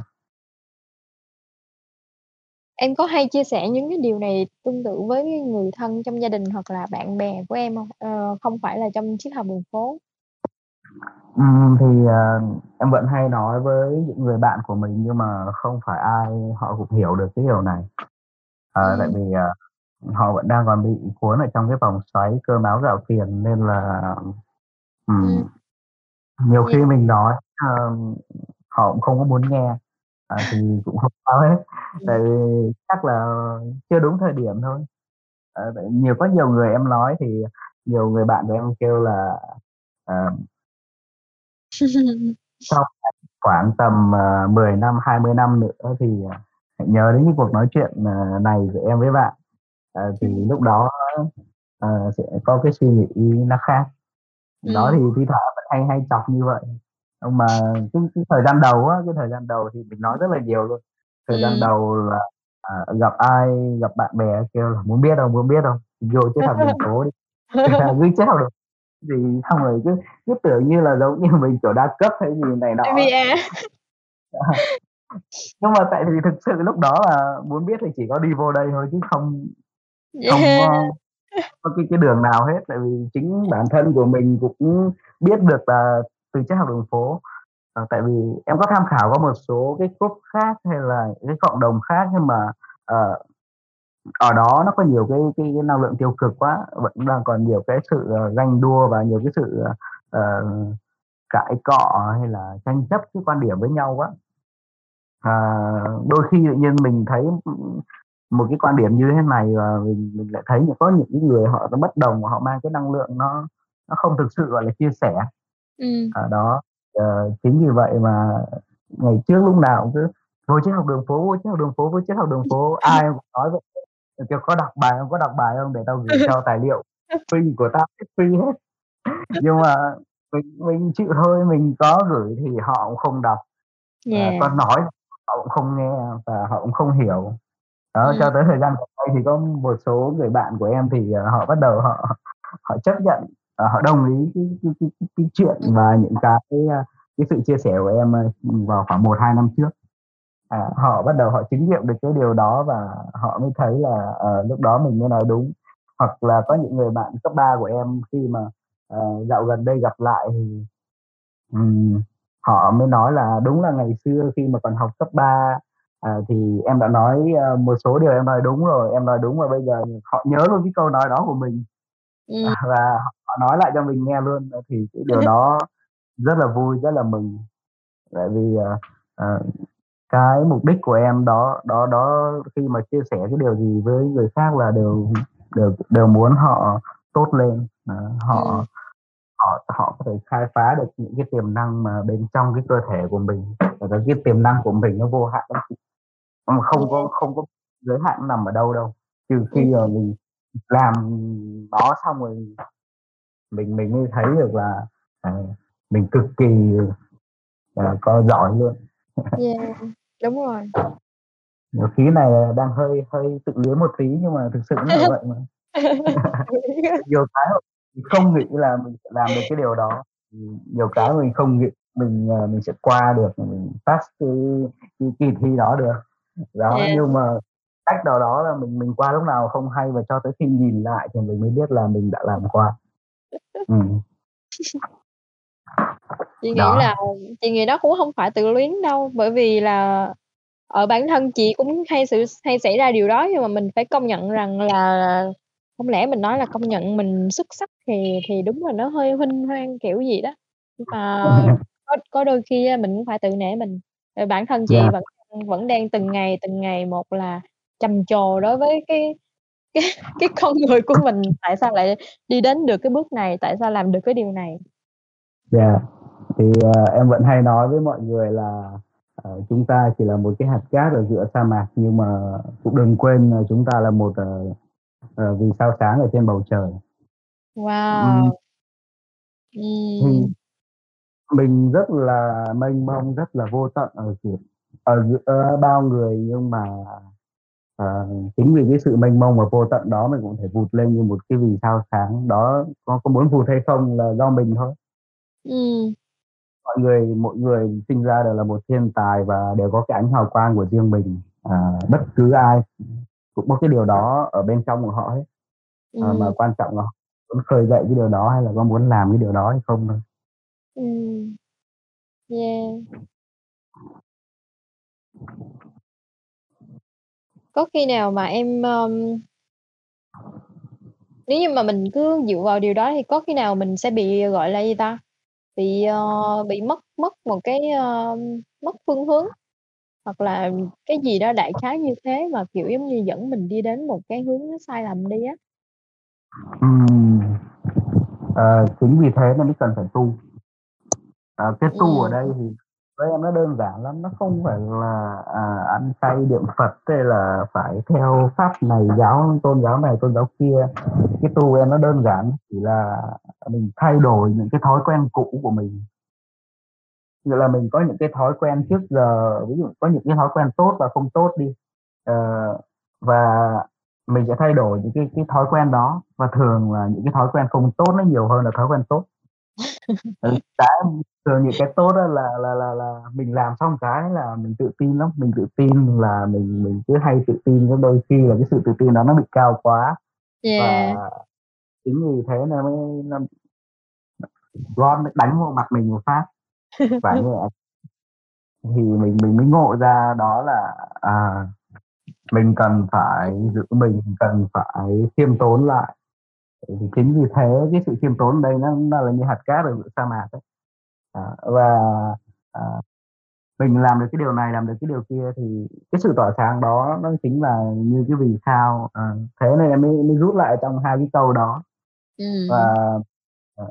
Em có hay chia sẻ những cái điều này tương tự với người thân trong gia đình hoặc là bạn bè của em hông? Ờ, không phải là trong triết học đường phố. Ừm, thì, ờ, em vẫn hay nói với những người bạn của mình nhưng mà không phải ai họ cũng hiểu được cái điều này. Ờ, tại Ừm. vì, ờ, họ vẫn đang còn bị cuốn ở trong cái vòng xoáy cơm áo gạo tiền nên là, ừm, Ừm. nhiều khi Yeah. mình nói, ờ, họ cũng không có muốn nghe, à, thì cũng không sao hết, tại Ừm. vì chắc là chưa đúng thời điểm thôi. Tại nhiều có nhiều người em nói thì nhiều người bạn của em kêu là, ờ sau khoảng tầm, ờ, 10 năm, 20 năm nữa thì, hãy nhớ đến cái cuộc nói chuyện, ờ, này của em với bạn, ờ, thì Ừm. lúc đó, ờ, sẽ có cái suy nghĩ nó khác. Đó, thì thi thoảng vẫn hay hay chọc như vậy. Nhưng mà cái cái thời gian đầu á, cái thời gian đầu thì mình nói rất là nhiều luôn. Thời gian Ừm. đầu là, à, gặp ai, gặp bạn bè kêu là "Muốn biết không, muốn biết không? Vô triết học đường phố đi." Cứ học đường gì xong rồi cứ cứ tưởng như là giống như mình, kiểu, đa cấp hay gì này nọ. Trivia. Nhưng mà tại vì thực sự lúc đó là muốn biết thì chỉ có đi vô đây thôi chứ không không Yeah. có cái cái đường nào hết. Tại vì chính bản thân của mình cũng biết được là từ triết học đường phố. à, tại vì em có tham khảo qua một số cái group khác hay là cái cộng đồng khác nhưng mà à, ở đó nó có nhiều cái cái cái năng lượng tiêu cực quá, vẫn đang còn nhiều cái sự, ờ, ganh đua và nhiều cái sự, uh, cãi cọ hay là tranh chấp cái quan điểm với nhau quá. À, đôi khi tự nhiên mình thấy, một cái quan điểm như thế này và mình mình lại thấy có những cái người họ nó bất đồng, và họ mang cái năng lượng nó nó không thực sự, gọi là, chia sẻ. Ừm. À, đó, ờ, chính vì vậy mà ngày trước lúc nào cũng cứ vô triết học đường phố, vô triết học đường phố, vô triết học đường phố, ai cũng nói vậy, kêu "Có đọc bài không, có đọc bài không để tao gửi cho tài liệu free của tao free hết." Nhưng mà mình mình chịu thôi, mình có gửi thì họ cũng không đọc, và Yeah. có nói họ cũng không nghe và họ cũng không hiểu. Đó, Ừm. cho tới thời gian gần đây thì có một số người bạn của em thì, ờ, họ bắt đầu họ họ chấp nhận, Ờ, họ đồng ý cái cái cái cái cái chuyện và những cái, cái sự chia sẻ của em, ờ, vào khoảng 1-2 năm trước. À, họ bắt đầu họ chứng nghiệm được cái điều đó và họ mới thấy là, ờ, lúc đó mình mới nói đúng. Hoặc là có những người bạn cấp 3 của em khi mà, ờ, dạo gần đây gặp lại thì, um, họ mới nói là đúng là ngày xưa khi mà còn học cấp 3, à, thì em đã nói, ơ, một số điều em nói đúng rồi, em nói đúng và bây giờ họ nhớ luôn cái câu nói đó của mình. Ừm. À, và họ nói lại cho mình nghe luôn, thì cái điều đó rất là vui, rất là mừng. Tại vì, ờ, ờ, cái mục đích của em đó đó đó khi mà chia sẻ cái điều gì với người khác là đều đều đều muốn họ tốt lên, ờ, họ Ừm. họ họ có thể khai phá được những cái tiềm năng mà bên trong cái cơ thể của mình, và cái cái tiềm năng của mình nó vô hạn lắm chị. Ừm, không có Yeah. không có giới hạn nằm ở đâu đâu, trừ khi mà mình làm nó xong rồi mình mình mới thấy được là, à, mình cực kỳ, ờ, có giỏi luôn. Yeah, đúng rồi. Khi này đang hơi hơi tự luyến một tí nhưng mà thực sự nó là vậy mà. Nhiều cái mình không nghĩ là mình sẽ làm được cái điều đó, ừm, nhiều cái mình không nghĩ mình, ờ, mình sẽ qua được, mình pass cái cái kỳ thi đó được. Đó, Yeah. nhưng mà cách nào đó là mình mình qua lúc nào không hay và cho tới khi nhìn lại thì mình mới biết là mình đã làm qua. Ừm. Chị nghĩ Đó. là chị nghĩ đó cũng hông phải tự luyến đâu, bởi vì là ở bản thân chị cũng hay sự hay xảy ra điều đó, nhưng mà mình phải công nhận rằng là không lẽ mình nói là công nhận mình xuất sắc thì thì đúng là nó hơi huênh hoang, kiểu gì đó. Nhưng mà có có đôi khi mình cũng phải tự nể mình, bản thân chị Yeah. vẫn vẫn đang từng ngày, từng ngày một là trầm trồ đối với cái cái cái con người của mình, tại sao lại đi đến được cái bước này, tại sao làm được cái điều này. Yeah. Thì, ờ, em vẫn hay nói với mọi người là, ờ, chúng ta chỉ là một cái hạt cát ở giữa sa mạc, nhưng mà cũng đừng quên là chúng ta là một, ờ, ờ, vì sao sáng ở trên bầu trời. Wow! Thì Ừm. mình rất là mênh mông, rất là vô tận ở giữa ở giữa bao người nhưng mà, ờ, chính vì cái sự mênh mông và vô tận đó mình cũng thể vụt lên như một cái vì sao sáng, đó có có muốn vụt hay không là do mình thôi. Ừm. Mọi người mỗi người sinh ra đều là một thiên tài và đều có cái ánh hào quang của riêng mình, à, bất cứ ai cũng có cái điều đó ở bên trong của họ hết. Ờ, mà quan trọng là họ muốn khơi dậy cái điều đó hay là có muốn làm cái điều đó hay không thôi. Ừm. Yeah. Có khi nào mà em, ờm nếu như mà mình cứ dựa vào điều đó thì có khi nào mình sẽ bị, gọi là, gì ta, bị, ờ, bị mất mất một cái, ơ, mất phương hướng, hoặc là cái gì đó đại khái như thế mà, kiểu, giống như dẫn mình đi đến một cái hướng nó sai lầm đi á? Ờ, chính vì thế nên mới cần phải tu. Ờ, cái tu ở đây thì với em nó đơn giản lắm, nó không phải là, à, ăn chay niệm Phật hay là phải theo pháp này, giáo tôn giáo này, tôn giáo kia. Cái tu em nó đơn giản, chỉ là mình thay đổi những cái thói quen cũ của mình. Nghĩa là mình có những cái thói quen trước giờ, ví dụ có những cái thói quen tốt và không tốt đi, à, và mình sẽ thay đổi những cái cái thói quen đó, và thường là những cái thói quen không tốt nó nhiều hơn là thói quen tốt. Ừ, cái thường những cái tốt á là là là là mình làm xong cái là mình tự tin lắm, mình tự tin là mình mình cứ hay tự tin, có đôi khi là cái sự tự tin đó nó bị cao quá. Yeah. Và chính vì thế nó mới nó mới đánh vô mặt mình một phát, phải như vậy. Thì mình mình mới ngộ ra đó là, à mình cần phải giữ mình cần phải khiêm tốn lại thì chính vì thế cái sự khiêm tốn đây nó, nó là như hạt cát ở sa mạc ấy. À, và à, mình làm được cái điều này làm được cái điều kia thì cái sự tỏa sáng đó nó chính là như cái vì sao à, thế nên em mới, mới rút lại trong hai cái câu đó ừ. và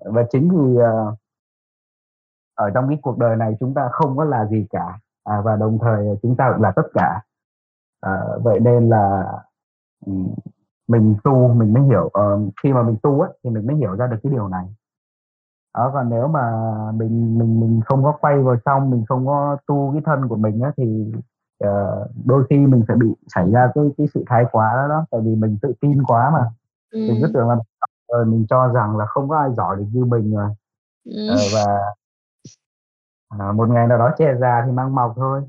và chính vì uh, ở trong cái cuộc đời này chúng ta không có là gì cả à, và đồng thời chúng ta cũng là tất cả à, vậy nên là mình tu mình mới hiểu uh, khi mà mình tu ấy, thì mình mới hiểu ra được cái điều này. Đó còn nếu mà mình mình mình không có quay vào trong mình không có tu cái thân của mình á thì uh, đôi khi mình sẽ bị xảy ra cái cái sự thái quá đó, đó. Tại vì mình tự tin quá mà. Ừ. mình cứ tưởng là rồi mình cho rằng là không có ai giỏi được như mình rồi. Ừ. uh, và à, một ngày nào đó che già thì mang mọc thôi.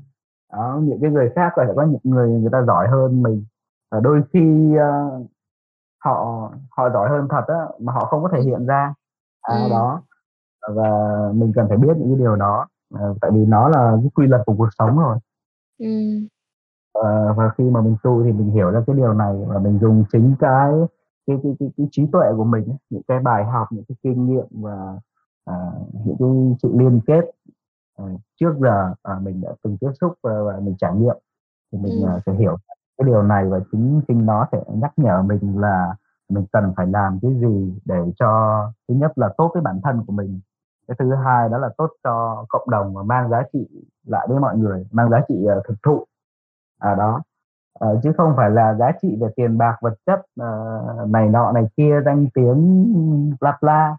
Đó những cái người khác có thể có những người người ta giỏi hơn mình. Và đôi khi uh, họ họ giỏi hơn thật á mà họ không có thể hiện ra à, ừ. đó và mình cần phải biết những cái điều đó à, tại vì nó là cái quy luật của cuộc sống rồi ừ. à, và khi mà mình tu thì mình hiểu ra cái điều này và mình dùng chính cái cái cái, cái, cái trí tuệ của mình những cái bài học những cái kinh nghiệm và à, những cái sự liên kết à, trước giờ à, mình đã từng tiếp xúc và, và mình trải nghiệm thì mình ừ. à, sẽ hiểu cái điều này và chính chính nó sẽ nhắc nhở mình là mình cần phải làm cái gì để cho thứ nhất là tốt với bản thân của mình. Cái thứ hai đó là tốt cho cộng đồng và mang giá trị lại với mọi người mang giá trị uh, thực thụ. À đó. Uh, chứ không phải là giá trị về tiền bạc vật chất uh, này nọ này kia danh tiếng bla bla.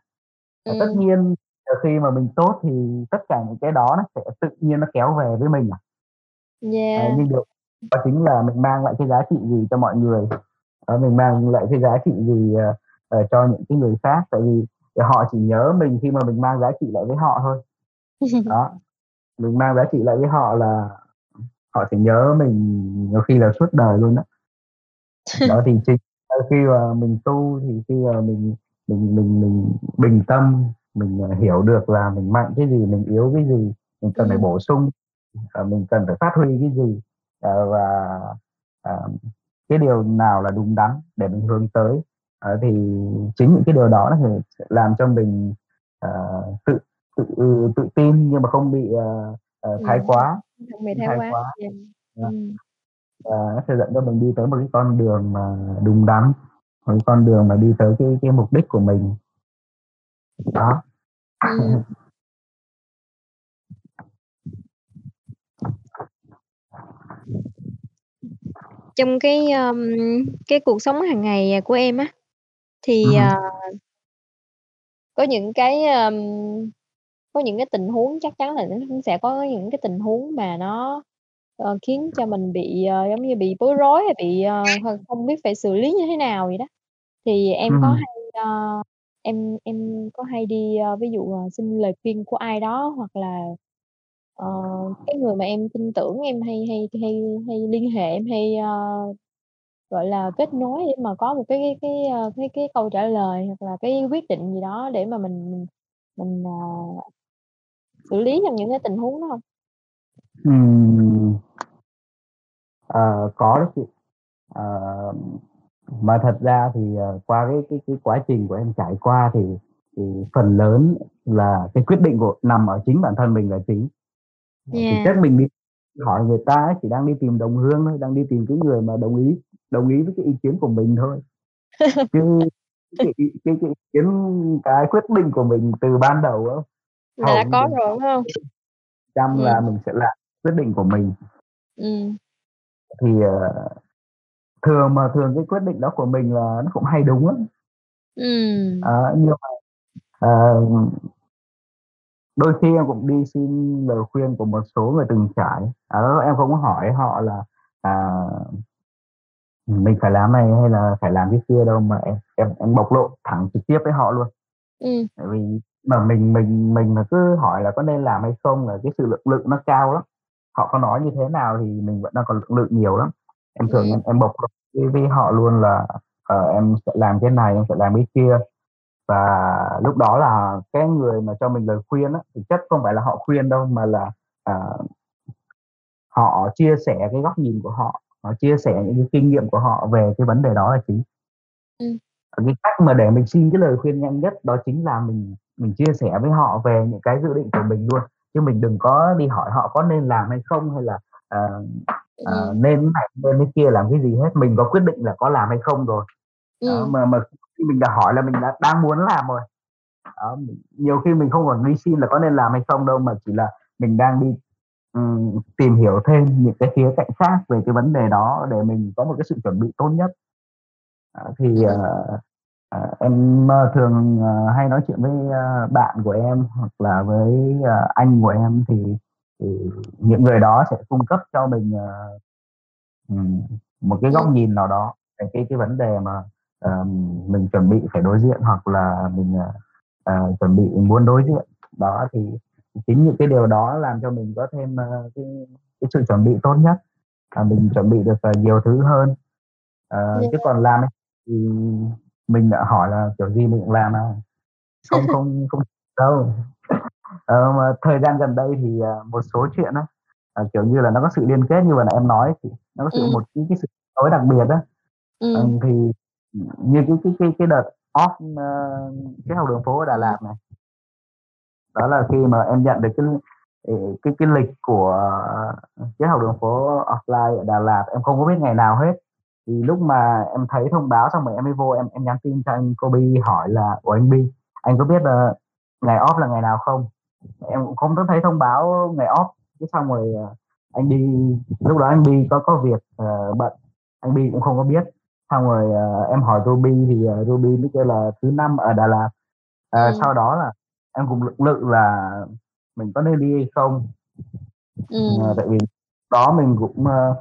Ừ. tất nhiên khi mà mình tốt thì tất cả những cái đó nó sẽ tự nhiên nó kéo về với mình à. Yeah. uh, nhưng điều đó chính là mình mang lại cái giá trị gì cho mọi người. Uh, mình mang lại cái giá trị gì uh, uh, cho những cái người khác. Tại vì họ chỉ nhớ mình khi mà mình mang giá trị lại với họ thôi. Đó. Mình mang giá trị lại với họ là họ sẽ nhớ mình nhiều khi là suốt đời luôn đó đó thì chính khi mà mình tu thì khi mà mình mình mình mình bình tâm mình hiểu được là mình mạnh cái gì mình yếu cái gì mình cần phải bổ sung mình cần phải phát huy cái gì và cái điều nào là đúng đắn để mình hướng tới à, thì chính những cái điều đó nó sẽ làm cho mình tự tự tự tin nhưng mà không bị uh, thái quá không bị thái, thái quá, quá. Yeah. Yeah. Ừ. và nó sẽ dẫn cho mình đi tới một cái con đường mà đúng đắn một cái con đường mà đi tới cái cái mục đích của mình đó ừ. trong cái um, cái cuộc sống hàng ngày của em á thì, Ừm. ờ có những cái, ờm, có những cái tình huống chắc chắn là nó sẽ có những cái tình huống mà nó, ờ, khiến cho mình bị, ờ, giống như bị bối rối hay bị, ờ, không biết phải xử lý như thế nào vậy đó. Thì em có hay, ơ, em em có hay đi, ơ, ví dụ, ờ, xin lời khuyên của ai đó hoặc là, ờ, cái người mà em tin tưởng em hay hay hay hay liên hệ, em hay, ơ Gọi là, kết nối để mà có một cái cái cái, ơ, cái cái câu trả lời hoặc là cái quyết định gì đó để mà mình mình mình, ờ, xử lý trong những cái tình huống đó hông? Ừm. Ờ, có đấy chị. Ờ, mà thật ra thì, ờ, qua cái cái cái quá trình của em trải qua thì thì phần lớn là cái quyết định của nằm ở chính bản thân mình là chính. Ờ, thì chắc mình đi hỏi người ta ấy chỉ đang đi tìm đồng hương thôi, đang đi tìm cái người mà đồng ý đồng ý với cái ý kiến của mình thôi chứ cái, cái, cái, cái ý kiến cái quyết định của mình từ ban đầu á là đã có rồi đúng không trăm ừ. là mình sẽ làm quyết định của mình ừ. thì uh, thường mà thường cái quyết định đó của mình là nó cũng hay đúng lắm ừ. à, nhưng mà uh, đôi khi em cũng đi xin lời khuyên của một số người từng trải. À, em cũng hỏi họ là à, mình phải làm này hay là phải làm cái kia đâu mà em em em bộc lộ thẳng trực tiếp với họ luôn. Ừ. tại vì mà mình mình mình mà cứ hỏi là có nên làm hay không là cái sự lượng lượng nó cao lắm. Họ có nói như thế nào thì mình vẫn đang còn lượng lượng nhiều lắm. Em thường ừ. em, em bộc lộ với, với họ luôn là uh, em sẽ làm cái này em sẽ làm cái kia và lúc đó là cái người mà cho mình lời khuyên á, thì chắc không phải là họ khuyên đâu mà là uh, họ chia sẻ cái góc nhìn của họ họ chia sẻ những cái kinh nghiệm của họ về cái vấn đề đó là chính. Ừm. cái cách mà để mình xin cái lời khuyên nhanh nhất đó chính là mình mình chia sẻ với họ về những cái dự định của mình luôn, chứ mình đừng có đi hỏi họ có nên làm hay không hay là, ờ, Ừm. nên này nên cái kia làm cái gì hết, mình có quyết định là có làm hay không rồi. Đó, Ừm. mà mà khi mình đã hỏi là mình đã đang muốn làm rồi. Đó, nhiều khi mình không còn đi xin là có nên làm hay không đâu, mà chỉ là mình đang đi, ừm, tìm hiểu thêm những cái khía cạnh khác về cái vấn đề đó để mình có một cái sự chuẩn bị tốt nhất. Ờ, thì, ờ, ờ, em, ơ, thường, ờ, hay nói chuyện với, a, bạn của em hoặc là với, ờ, anh của em thì thì những người đó sẽ cung cấp cho mình, ờ, ừm, một cái góc nhìn nào đó về cái cái vấn đề mà, ờ, mình chuẩn bị phải đối diện hoặc là mình, ờ, chuẩn bị muốn đối diện. Đó, thì chính những cái điều đó làm cho mình có thêm, ơ, cái cái sự chuẩn bị tốt nhất, và mình chuẩn bị được, ờ, nhiều thứ hơn. Chứ Yeah. còn làm thì mình đã hỏi là kiểu gì mình cũng làm à, không không không đâu. Ờ, mà thời gian gần đây thì, ờ, một số chuyện á, ờ, kiểu như là, nó có sự liên kết như vừa nãy em nói thì nó có sự Ừm. một cái cái sự tối đặc biệt á. Ừm. Ừm, thì như cái cái cái cái đợt off, uh, cái học đường phố ở Đà Lạt này. Đó là khi mà em nhận được cái, cái cái lịch của, cái học đường phố offline ở Đà Lạt, em không có biết ngày nào hết. Thì lúc mà em thấy thông báo xong rồi em mới vô em em nhắn tin cho anh Kobe hỏi là "Ủa anh Bi, anh có biết, là ngày off là ngày nào không?" Em cũng không có thấy thông báo ngày off, cái xong rồi, ờ, anh đi lúc đó anh Bi có có việc, uh, bận, anh Bi cũng không có biết. Xong rồi, ờ, em hỏi Ruby thì, ờ, Ruby mới kêu là thứ Năm ở Đà Lạt. Ờ, Ừm. sau đó là em cũng lưỡng lự là mình có nên đi hay không. Ờ, Ừm. tại vì đó mình cũng, ơ,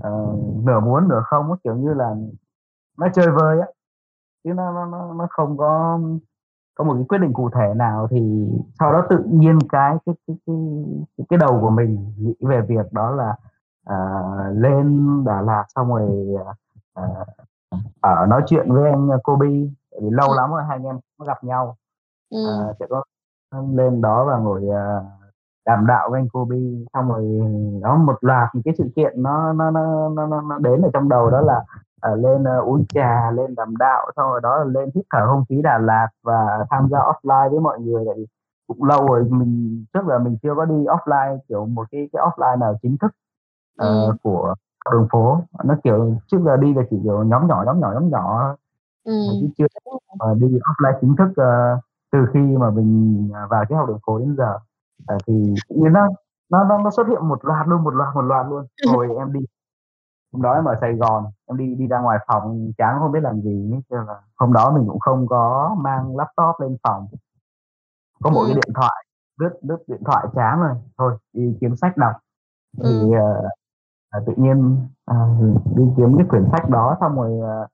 ờ, nửa muốn nửa không kiểu như là, nó chơi vơi á, chứ nó nó nó không có có một cái quyết định cụ thể nào. Thì sau đó tự nhiên cái cái cái cái cái cái đầu của mình nghĩ về việc đó là, ờ, lên Đà Lạt xong rồi, ờ, ở nói chuyện với anh Kobe, tại vì lâu Ừm. lắm rồi hai anh em có gặp nhau. Ừm. Ờ, sẽ có lên đó và ngồi, ờ, đàm đạo với anh Kobe, xong rồi đó một loạt những cái sự kiện nó nó nó nó nó đến ở trong đầu đó là, ờ, lên, ơ, uống trà, lên đàm đạo, xong rồi đó là lên hít thở không khí Đà Lạt và tham gia offline với mọi người. Tại vì cũng lâu rồi mình trước giờ mình chưa có đi offline, kiểu, một cái cái offline nào chính thức, ờ, Ừm. của đường phố. Nó, kiểu, trước giờ đi là chỉ, kiểu, nhóm nhỏ, nhóm nhỏ, nhóm nhỏ thôi, chứ chưa rồi. ờ, đi offline chính thức, ờ, từ khi mà mình, à, vào triết học đường phố đến giờ. Ờ, thì nó nó nó nó xuất hiện một loạt luôn, một loạt, một loạt luôn. Hồi em đi hôm đó em ở Sài Gòn, em đi đi ra ngoài phòng chán không biết làm gì là hôm đó mình cũng không có mang laptop lên phòng. Có mỗi cái Ừm. điện thoại, lướt lướt điện thoại chán rồi, thôi đi kiếm sách đọc. Thì, Ừm. ờ, à, tự nhiên, à, đi kiếm cái quyển sách đó xong rồi, à,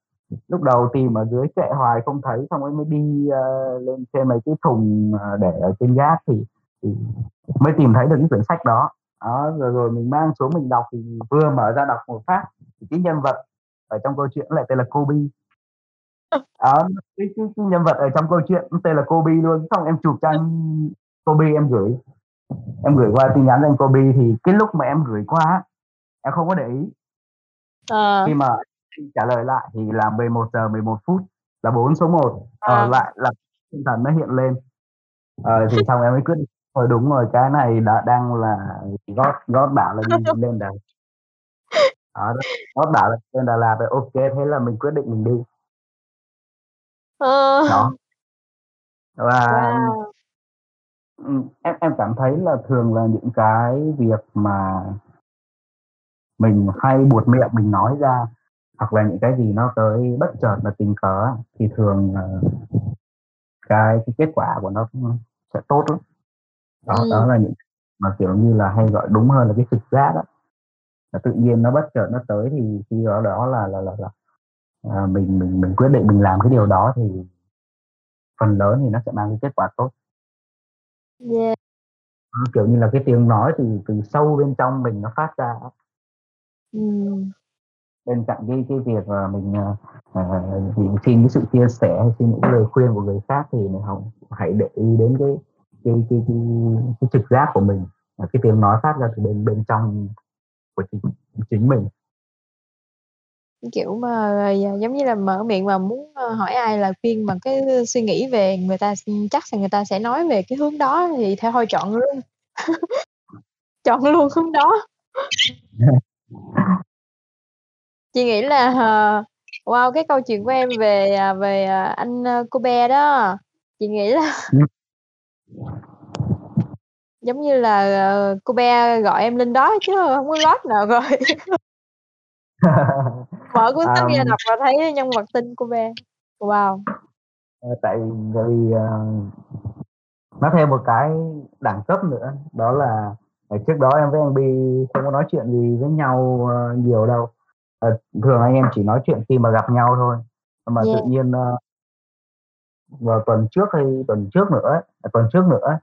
lúc đầu tìm ở dưới kệ hoài không thấy, xong rồi mới đi, à, lên trên mấy cái thùng, à, để ở trên gác thì thì mới tìm thấy được cái quyển sách đó. Đó, rồi rồi mình mang xuống mình đọc thì vừa mở ra đọc một phát, thì cái nhân vật ở trong câu chuyện lại tên là Kobe. Đó, cái cái cái nhân vật ở trong câu chuyện tên là Kobe luôn, xong em chụp cho anh Kobe em gửi em gửi qua tin nhắn cho anh Kobe thì cái lúc mà em gửi qua em không có để ý. Ờ. Khi mà trả lời lại thì là 11:11 là 4 số 1, ờ, À. lại là tinh thần nó hiện lên. Ờ, thì xong em mới quyết định thôi đúng rồi, cái này đã đang là God God bảo là đi lên Đà đó, God bảo là lên Đà Lạt rồi, kê, thế là mình quyết định mình đi. Ờ. Đó. Và Wow! ừm, em em cảm thấy là thường là những cái việc mà mình hay buột miệng mình nói ra, hoặc là những cái gì nó tới bất chợt và tình cờ thì thường, ờ, cái cái kết quả của nó, sẽ tốt lắm. Đó, đó Ừm. là những mà, kiểu như là, hay gọi đúng hơn là cái trực giác á. Là tự nhiên nó bất chợt nó tới thì khi đó đó là là là là, à, mình mình mình quyết định mình làm cái điều đó thì phần lớn thì nó sẽ mang cái kết quả tốt. Yeah. Kiểu như là, cái tiếng nói từ từ sâu bên trong mình nó phát ra. Ừm. Bên cạnh cái cái việc mà mình, ờ, mình xin cái sự chia sẻ hay xin những cái lời khuyên của người khác thì mình hòng hãy để ý đến cái cái cái cái cái trực giác của mình, là cái tiếng nói phát ra từ bên bên trong của chính chính mình. kiểu mà, giống như là, mở miệng mà muốn, ơ, hỏi ai lời khuyên mà cái suy nghĩ về người ta chắc là người ta sẽ nói về cái hướng đó thì thôi chọn luôn. Chọn luôn hướng đó. Chị nghĩ là, ờ, wow, cái câu chuyện của em về, à, về, à, anh, ơ, Kobe đó, chị nghĩ là giống như là, ờ, Kobe gọi em lên đó chứ hông có lót nào rồi. Mở cuốn sách ra đọc và thấy nhân vật tên Kobe. Wow! Ờ, tại vì, ờ, nó thêm một cái đẳng cấp nữa, đó là trước đó em với anh Bi không có nói chuyện gì với nhau, ờ, nhiều đâu. Ờ, thường anh em chỉ nói chuyện khi mà gặp nhau thôi. Mà tự Yeah. nhiên, ơ vào tuần trước hay tuần trước nữa ấy, à, tuần trước nữa ấy,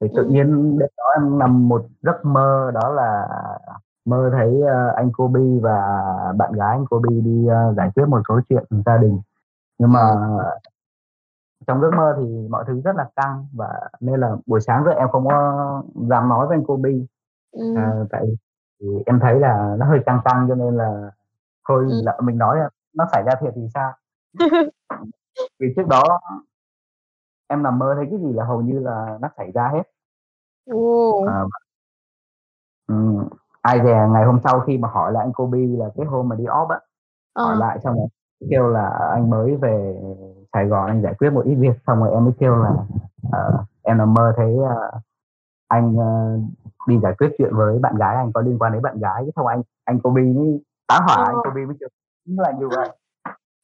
thì tự nhiên đêm đó em nằm một giấc mơ đó là mơ thấy, ơ, anh Kobe và bạn gái anh Kobe đi, ơ, giải quyết một số chuyện gia đình. Nhưng mà. Trong giấc mơ thì mọi thứ rất là căng và nên là buổi sáng dậy em không có dám nói với anh Kobe. Ừm. Ờ, tại vì em thấy là nó hơi căng căng cho nên là thôi Ừm. lỡ mình nói nó xảy ra thiệt thì sao? Vì trước đó em nằm mơ thấy cái gì là hầu như là nó xảy ra hết. Ờ. Ừm, ai dè ngày hôm sau khi mà hỏi lại anh Kobe là cái hôm mà đi off á, hỏi Ờ. lại xong rồi kêu là anh mới về Sài Gòn anh giải quyết một ít việc, xong rồi em mới kêu là, ờ, em nằm mơ thấy, a, anh, ơ, đi giải quyết chuyện với bạn gái anh, có liên quan đến bạn gái. Xong anh anh Kobe mới tá hỏa, anh Ờ. Kobe mới kêu là như vậy.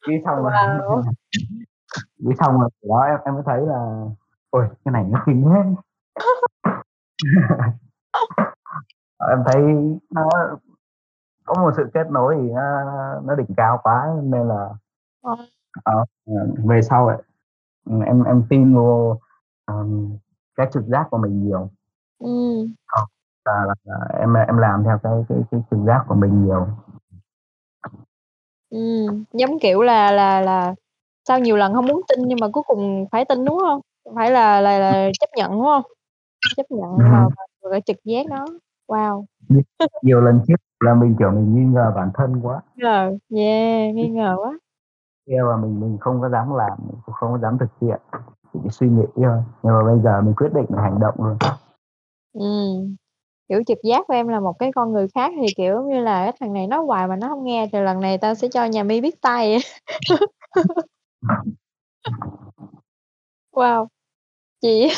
Cái xong rồi Wow! cái xong rồi đó em em mới thấy là ôi, cái này nó kinh thế. Ờ, em thấy nó có một sự kết nối thì nó nó đỉnh cao quá nên là Ờ. về sau ấy, ừm, em em tin vô, ờm, cái trực giác của mình nhiều. Ừm. Ờ, là là em em làm theo cái cái cái trực giác của mình nhiều. Ừm, giống kiểu là là là sau nhiều lần hông muốn tin nhưng mà cuối cùng phải tin, đúng hông? Phải là là là chấp nhận, đúng hông? Chấp nhận Ừm. vào vào cái trực giác đó. Wow! Nhiều lần trước là mình, kiểu, mình nghi ngờ bản thân quá. Ngờ, yeah, nghi ngờ quá. Kia là mình mình không có dám làm, mình cũng không có dám thực hiện, chỉ suy nghĩ thôi. Nhưng mà bây giờ mình quyết định mình hành động luôn. Ừm, kiểu, trực giác của em là một cái con người khác thì, kiểu, như là, cái thằng này nói hoài mà nó hông nghe thì lần này tao sẽ cho nhà mi biết tay. Wow! Chị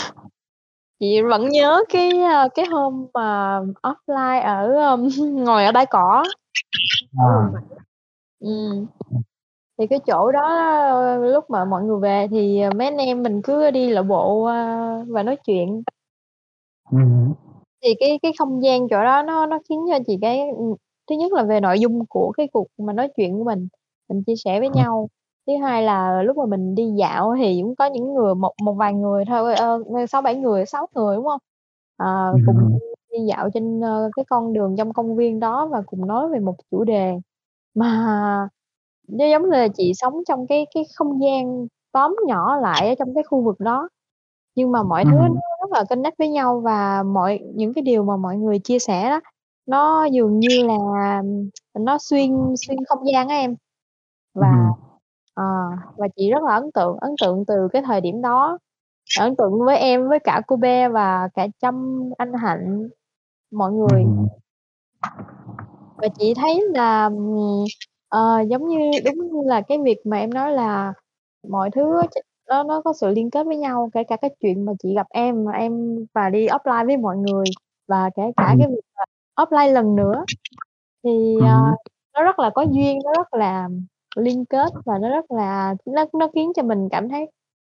chị vẫn nhớ cái, a, cái hôm mà offline ở, ưm, ngồi ở bãi cỏ À. 7. Thì cái chỗ đó lúc mà mọi người về thì, ờ, mấy anh em mình cứ đi lạo bộ, a, và nói chuyện. Thì cái cái không gian chỗ đó nó nó khiến cho chị cái ừm, thứ nhất là về nội dung của cái cuộc mà nói chuyện của mình, mình chia sẻ với Ừm. nhau. Thứ hai là lúc mà mình đi dạo thì cũng có những người một một vài người thôi, ơ, 6-7 người, 6 người, đúng hông? Ờ, Ừm cùng đi dạo trên, cái con đường trong công viên đó và cùng nói về một chủ đề mà nó giống như là chị sống trong cái cái không gian tóm nhỏ lại ở trong cái khu vực đó. Nhưng mà mọi thứ nó rất là connect với nhau và mọi những cái điều mà mọi người chia sẻ đó, nó dường như là nó xuyên xuyên không gian á em. Và, ờ, và chị rất là ấn tượng, ấn tượng từ cái thời điểm đó, ấn tượng với em với cả cô Be và cả Trâm, anh Hạnh, mọi người. Và chị thấy là, ờ, giống như đúng như là cái việc mà em nói là mọi thứ á ch nó nó có sự liên kết với nhau, kể cả cái chuyện mà chị gặp em mà em và đi offline với mọi người và kể cả Ừm. cái việc mà offline lần nữa. Thì, Ừm ờ, nó rất là có duyên, nó rất là liên kết và nó rất là nó nó khiến cho mình cảm thấy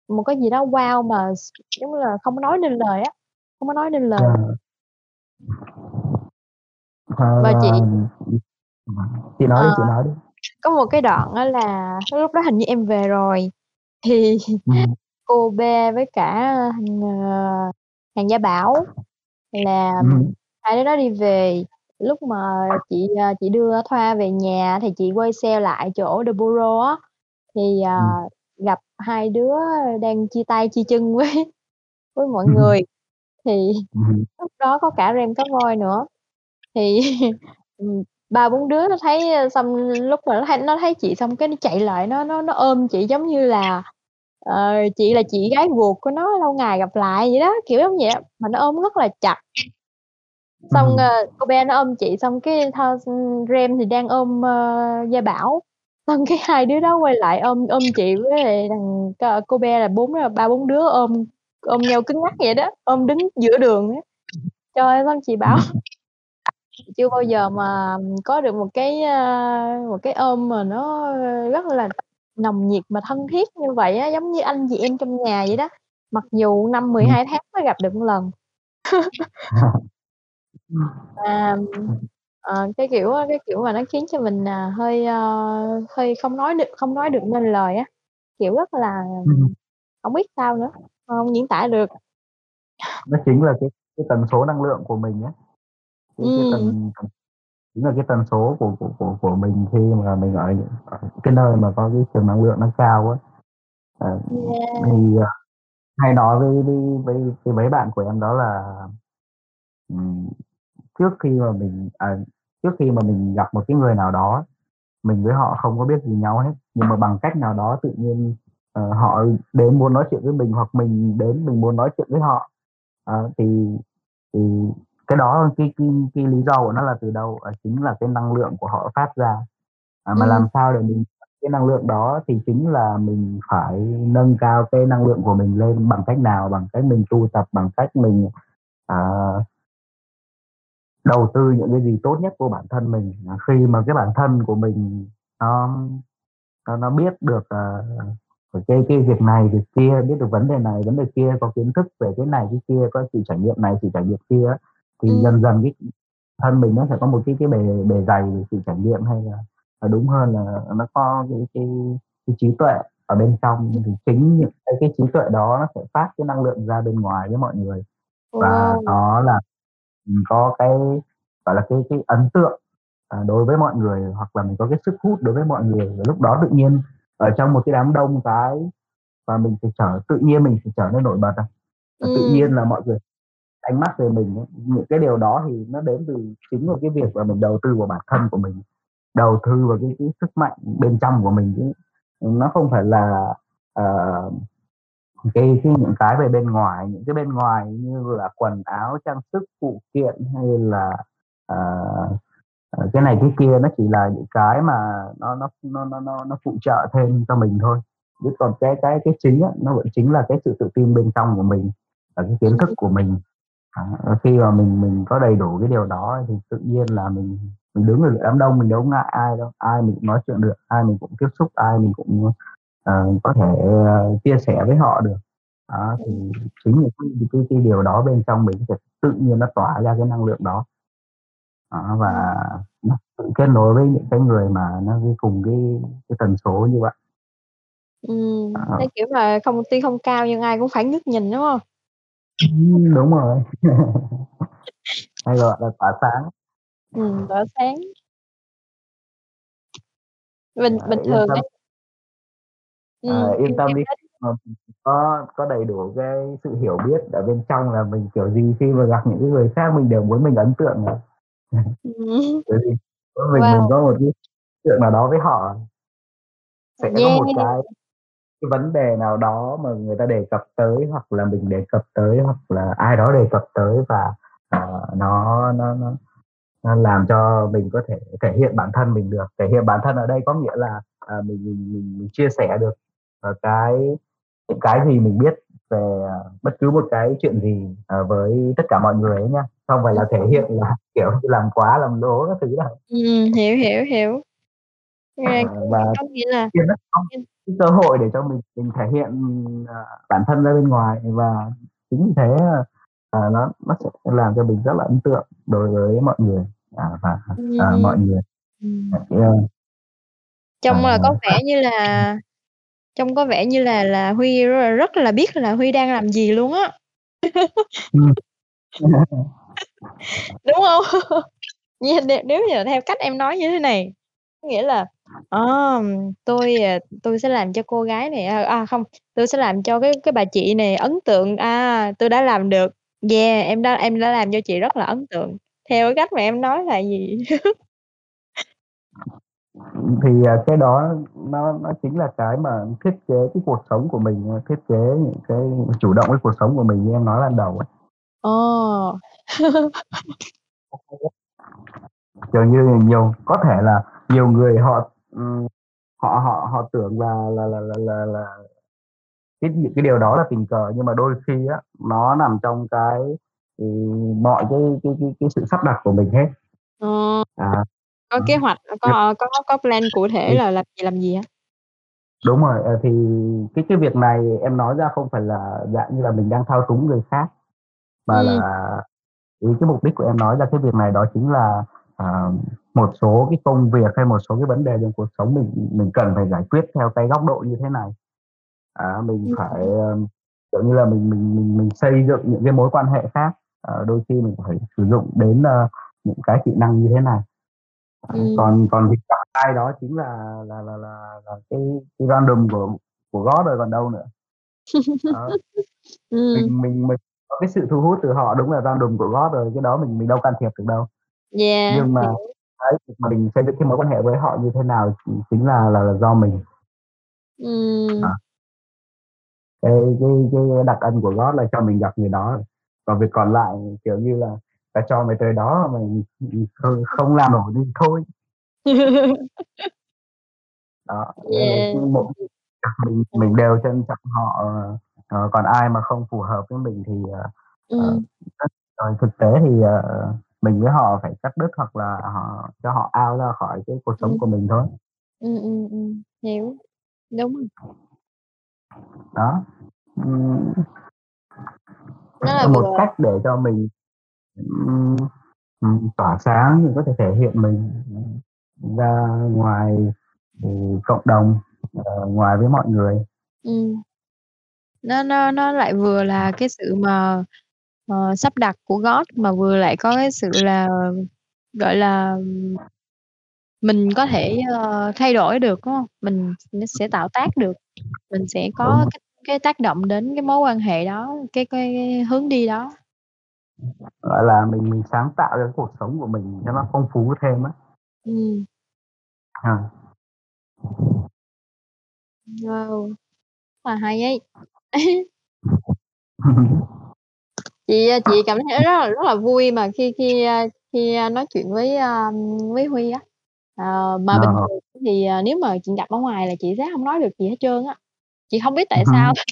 một cái gì đó wow mà s giống như là không có nói nên lời á, không có nói nên lời. Ờ. Ờ, Và chị chị nói Ờ, đi, chị nói đi. Có một cái đoạn á là lúc đó hình như em về rồi, thì Ừm. cô Be với cả thằng, ờ, thằng Gia Bảo là hứm. hai đứa đó đi về. Lúc mà chị, ờ, chị đưa Thoa về nhà thì chị quay xe lại chỗ The Borough á, thì, Ừm. gặp hai đứa đang chia tay chia chân với với mọi hưm. người. Thì hưm. lúc đó có cả Ram Cá Voi nữa. Thì, ba bốn đứa nó thấy, xong lúc mà nó thấy nó thấy chị xong cái nó chạy lại nó nó nó ôm chị giống như là, ờ, chị là chị gái ruột của nó lâu ngày gặp lại vậy đó, kiểu giống vậy mà nó ôm rất là chặt. Xong, ờ, cô bé nó ôm chị xong cái tho Rem thì đang ôm, ơ, Gia Bảo, xong cái hai đứa đó quay lại ôm ôm chị với lại thằng cô bé là bốn ba bốn đứa ôm ôm nhau cứng ngắc vậy đó, ôm đứng giữa đường. Trời ơi, xong chị bảo chưa bao giờ mà có được một cái, một cái ôm mà nó rất là nồng nhiệt mà thân thiết như vậy á, giống như anh chị em trong nhà vậy đó, mặc dù năm mười Ừm. hai tháng mới gặp được một lần. À, ờ, cái kiểu cái kiểu mà nó khiến cho mình, à, hơi, ơ, hơi không nói được không nói được nên lời á, kiểu, rất là Ừm. hổng biết sao nữa, hông diễn tả được. Nó chính là cái cái tần số năng lượng của mình á. Cái cái tần tần chính là cái tần số của của của của mình khi mà mình ở ở cái nơi mà có cái trường năng lượng nó cao á. Yeah. thì, à, hay nói với với với với mấy bạn của em đó là trước khi mà mình à, trước khi mà mình gặp một cái người nào đó, mình với họ không có biết gì nhau hết, nhưng mà bằng cách nào đó tự nhiên, ờ, họ đến muốn nói chuyện với mình hoặc mình đến mình muốn nói chuyện với họ. Ờ, thì thì cái đó cái cái cái lý do của nó là từ đâu? Ờ, chính là cái năng lượng của họ phát ra. À, mà Ừm. làm sao để mình cái năng lượng đó thì chính là mình phải nâng cao cái năng lượng của mình lên bằng cách nào? Bằng cách mình tu tập, bằng cách mình, à đầu tư những cái gì tốt nhất vô bản thân mình. À, khi mà cái bản thân của mình nó nó nó biết được, ờ, cái cái việc này, việc kia, biết được vấn đề này, vấn đề kia, có kiến thức về cái này, cái kia, có sự trải nghiệm này, sự trải nghiệm kia thì Ừm. dần dần cái thân mình nó sẽ có một cái cái bề bề dày về sự trải nghiệm, hay là là đúng hơn là nó có cái cái cái trí tuệ ở bên trong. Thì chính những cái cái trí tuệ đó nó sẽ phát cái năng lượng ra bên ngoài với mọi người. Và Wow! nó là có cái, gọi là, cái cái ấn tượng, à, đối với mọi người, hoặc là mình có cái sức hút đối với mọi người. Và lúc đó tự nhiên ở trong một cái đám đông cái và mình sẽ trở tự nhiên mình sẽ trở nên nổi bật à. Và tự nhiên là mọi người ánh mắt về mình những cái điều đó thì nó đến từ chính là cái việc là mình đầu tư vào bản thân của mình, đầu tư vào cái cái sức mạnh bên trong của mình chứ. Nó không phải là, uh, cái cái những cái về bên ngoài, những cái bên ngoài như là quần áo, trang sức, phụ kiện hay là, uh, cái này cái kia nó chỉ là những cái mà nó nó nó nó nó nó phụ trợ thêm cho mình thôi. Chứ còn cái cái cái chính á, nó vẫn chính là cái sự tự tin bên trong của mình và cái kiến thức của mình. Đó, khi mà mình mình có đầy đủ cái điều đó thì tự nhiên là mình mình đứng ở đám đông mình đâu ngại ai đâu, ai mình cũng nói chuyện được, ai mình cũng tiếp xúc, ai mình cũng, ờ, có thể, ờ, chia sẻ với họ được. Đó, thì chính là cái cái cái điều đó bên trong mình sẽ tự nhiên nó tỏa ra cái năng lượng đó. Đó, và nó tự kết nối với những cái người mà nó cùng cái cái tần số như vậy. Ờ. cái kiểu mà không tuy không cao nhưng ai cũng phải ngước nhìn, đúng hông? Đúng rồi. Hay gọi là tỏa sáng. Ừm, tỏa sáng. Bình Ờ, bình yên thường tâm. ấy Ừm, yên em tâm đi, mà mình có có đầy đủ cái sự hiểu biết ở bên trong là mình kiểu gì khi mà gặp những cái người khác mình đều muốn mình ấn tượng à. Mỗi mình mình Wow! có một cái tượng nào đó với họ. Sẽ có một cái Yeah! Cái vấn đề nào đó mà người ta đề cập tới, hoặc là mình đề cập tới, hoặc là ai đó đề cập tới và, ờ, nó nó nó nó làm cho mình có thể thể hiện bản thân mình được. Thể hiện bản thân ở đây có nghĩa là, à, mình mình mình mình chia sẻ được, ờ, cái những cái gì mình biết về, ờ, bất cứ một cái chuyện gì, ờ, với tất cả mọi người ấy nhá. Không phải là thể hiện là, kiểu làm quá làm lố các thứ đâu. Ừm, hiểu, hiểu, hiểu. Ờ, Ra và có nghĩa là cơ hội để cho mình mình thể hiện, ờ, bản thân ra bên ngoài và chính vì thế, ờ, nó nó sẽ làm cho mình rất là ấn tượng đối với mọi người, à, và, ờ, mọi Ừm. người Ừm. à, Trông là có vẻ như là trông có vẻ như là là Huy rất là rất là biết là Huy đang làm gì luôn á. Ừm. Đúng hông? Như nếu nếu như là theo cách em nói như thế này, có nghĩa là, ờ, tôi, à, tôi sẽ làm cho cô gái này à, à, không, tôi sẽ làm cho cái cái bà chị này ấn tượng, à, tôi đã làm được. Yeah, em đã em đã làm cho chị rất là ấn tượng. Theo cái cách mà em nói là gì? thì à, cái đó nó nó chính là cái mà thiết kế cái cuộc sống của mình thiết kế những cái chủ động cái cuộc sống của mình như em nói ban đầu ấy Ồ. kiểu như nhiều có thể là nhiều người họ họ họ họ tưởng là là là là là, là cái cái điều đó là tình cờ nhưng mà đôi khi á nó nằm trong cái thì mọi cái cái cái, cái sự sắp đặt của mình hết Ờ. à Có kế hoạch, có có có plan cụ thể là làm gì làm gì hả? đúng rồi ờ, thì cái cái việc này em nói ra không phải là dạng như là mình đang thao túng người khác mà Ừm. là ý cái mục đích của em nói ra cái việc này đó chính là à, một số cái công việc hay một số cái vấn đề trong cuộc sống mình mình cần phải giải quyết theo cái góc độ như thế này à, mình phải um, kiểu như là mình mình mình mình xây dựng những cái mối quan hệ khác à, đôi khi mình phải sử dụng đến uh, những cái kỹ năng như thế này à, Ừm. còn còn việc gặp ai đó chính là là là là, là cái cái random của của God rồi còn đâu nữa đó. Ừm. mình mình mình có cái sự thu hút từ họ đúng là random của God rồi cái đó mình mình đâu can thiệp được đâu Yeah, nhưng mà. Cái việc mà mình xây dựng cái mối quan hệ với họ như thế nào chỉ chính là là, là do mình Ừm. À. cái cái cái đặc ân của God là cho mình gặp người đó còn việc còn lại kiểu như là ta cho mày tới đó mà mình không, không làm nổi đi thôi đó Yeah. yeah. một mình mình đều trân trọng họ ờ, còn ai mà không phù hợp với mình thì ờ, Ừm. rồi thực tế thì ờ, mình với họ phải cắt đứt hoặc là họ cho họ out ra khỏi cái cuộc sống Ừm. của mình thôi Ừm, ừm, ừm, hiểu. Đúng rồi. đó Ừm. Nó là một vừa cách để cho mình ừm, tỏa sáng mình có thể thể hiện mình ra ngoài ừ, cộng đồng ờ, ngoài với mọi người Ừm. Nó nó nó lại vừa là cái sự mà, ờ, sắp đặt của God mà vừa lại có cái sự là, gọi là, mình có thể, ơ, thay đổi được, đúng hông? Mình sẽ tạo tác được, mình sẽ có cái cái tác động đến cái mối quan hệ đó, cái cái cái hướng đi đó. gọi là mình mình sáng tạo ra cuộc sống của mình cho nó phong phú thêm á Ừm. à. Wow, là hay ấy. Chị, a, chị cảm thấy rất là rất là vui mà khi khi, a, khi, a, nói chuyện với, với Huy á. Ờ, mà bình Ờ. thường thì, à, nếu mà chị gặp ở ngoài là chị sẽ hông nói được gì hết trơn á. Chị không biết tại sao.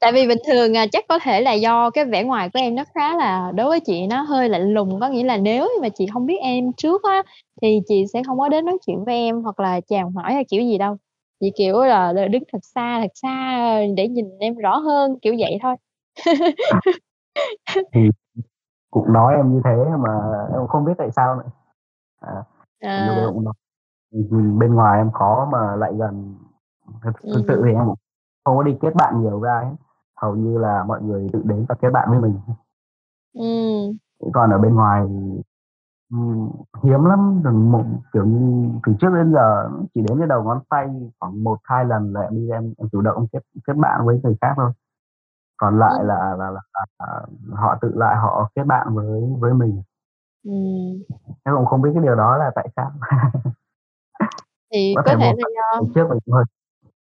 Tại vì bình thường, à, chắc có thể là do cái vẻ ngoài của em nó khá là đối với chị nó hơi lạnh lùng, có nghĩa là nếu mà chị hông biết em trước á, thì chị sẽ không có đến nói chuyện với em hoặc là chào hỏi hay kiểu gì đâu. Chị, kiểu là, là đứng thật xa, thật xa để nhìn em rõ hơn, kiểu vậy thôi. Thì cũng nói em như thế mà em không biết tại sao nữa. À, À. cũng nói, bên ngoài em khó mà lại gần. Thực thực sự Ừm. thì em cũng không có đi kết bạn nhiều ai hết, hầu như là mọi người tự đến và kết bạn với mình. Chứ còn ở bên ngoài ừm, hiếm lắm, đừng một kiểu như, từ trước đến giờ chỉ đếm trên đầu ngón tay khoảng 1, 2 lần là em đi em em chủ động kết kết bạn với người khác thôi. Còn lại Ừm. là là là, à, à, họ tự lại họ kết bạn với với mình. Ừm. Em cũng không biết cái điều đó là tại sao. Thì Có có thể thể một là do trước mình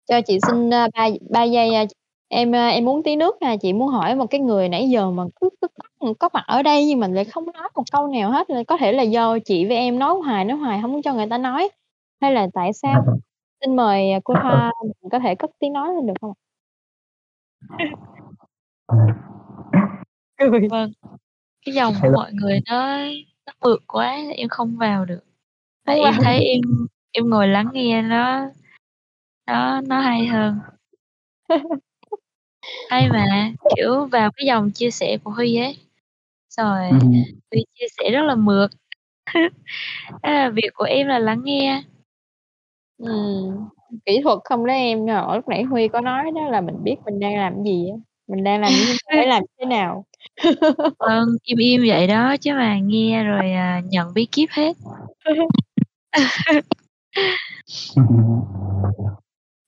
Cho chị xin, a, 3 3 giây, a, em, a, em uống tí nước ha. Chị muốn hỏi một cái người nãy giờ mà cứ cứ có có mặt ở đây nhưng mà lại không nói một câu nào hết, là có thể là do chị với em nói hoài, nói hoài hông cho người ta nói, hay là tại sao? Xin mời, à, cô Thoa mình có thể cất tiếng nói lên được hông ạ? Cười. Vâng. Cái dòng của Hello. mọi người nó nó mượt quá, em không vào được. Không em thấy em em ngồi lắng nghe nó nó nó hay hơn. Hay mà, kiểu, vào cái dòng chia sẻ của Huy ấy, xong rồi Ừm. Huy chia sẻ rất là mượt. Thế là việc của em là lắng nghe. Ừm, kỹ thuật không đó em, hồi lúc nãy Huy có nói đó là mình biết mình đang làm cái gì á, mình đang làm như phải làm thế nào. Vâng, im im vậy đó, chứ mà nghe rồi, à, nhận bí kíp hết.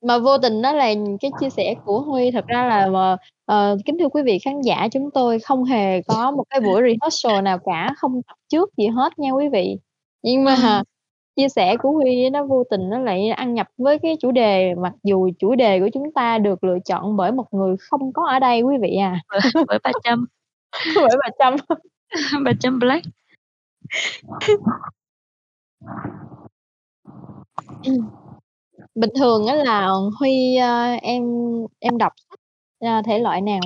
Mà vô tình đó là cái chia sẻ của Huy thật ra là, ờ, ờ, kính thưa quý vị khán giả, chúng tôi không hề có một cái buổi rehearsal nào cả, không tập trước gì hết nha quý vị. Nhưng mà chia sẻ của Huy nó vô tình nó lại ăn nhập với cái chủ đề, mặc dù chủ đề của chúng ta được lựa chọn bởi một người không có ở đây quý vị à. Bởi bởi bà Trâm. Bởi bà Trâm. Bà Trâm Black. Bình thường á là Huy, ơ, em em đọc sách, ờ, thể loại nào?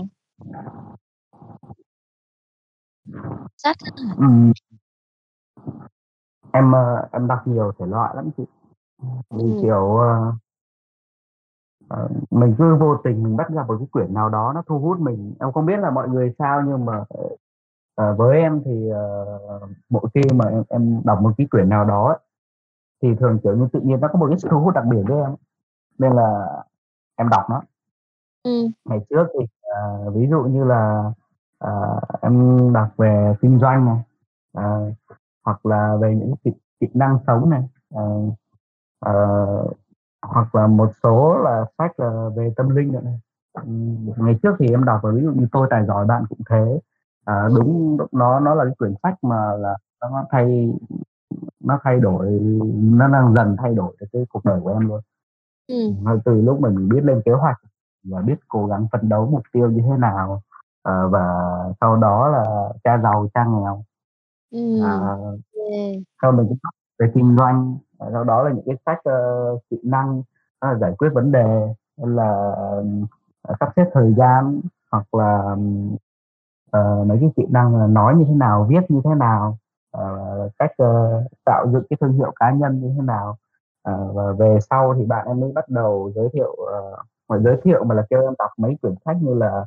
Sách á hả? Ừm. Em, ơ, em đọc nhiều thể loại lắm chị. Vì, Ừm. kiểu, ờ ờ, mình cứ vô tình mình bắt gặp một cái quyển nào đó nó thu hút mình. Em không biết là mọi người sao nhưng mà, ờ, ờ, với em thì, ờ, mỗi khi mà em em đọc một cái quyển nào đó ấy, thì thường, kiểu như, tự nhiên nó có một cái sự thu hút đặc biệt với em, nên là em đọc nó. Ừm. Ngày trước thì, ờ, ví dụ như là, ờ, em đọc về kinh doanh này, ờ, hoặc là về những kỹ kỹ năng sống này, ờ, ờ, hoặc là một số là sách là về tâm linh nữa này. Ừm, ngày trước thì em đọc là ví dụ như "Tôi tài giỏi bạn cũng thế", à, đúng nó nó là cái quyển sách mà là nó thay nó thay đổi nó đang dần thay đổi cái cuộc đời của em luôn. Ngay từ lúc mà mình biết lên kế hoạch và biết cố gắng phấn đấu mục tiêu như thế nào, ờ, và sau đó là cha giàu cha nghèo. Ừm. À, Yeah. sau mình cũng về kinh doanh, ờ, sau đó là những cái sách, ơ, kỹ năng, là giải quyết vấn đề, là, ờ, sắp xếp thời gian, hoặc là, ờ, mấy cái kỹ năng là nói như thế nào, viết như thế nào, ờ, cách, ơ, tạo dựng cái thương hiệu cá nhân như thế nào. Ờ, và về sau thì bạn em mới bắt đầu giới thiệu, phải giới thiệu mà là kêu em đọc mấy quyển sách như là,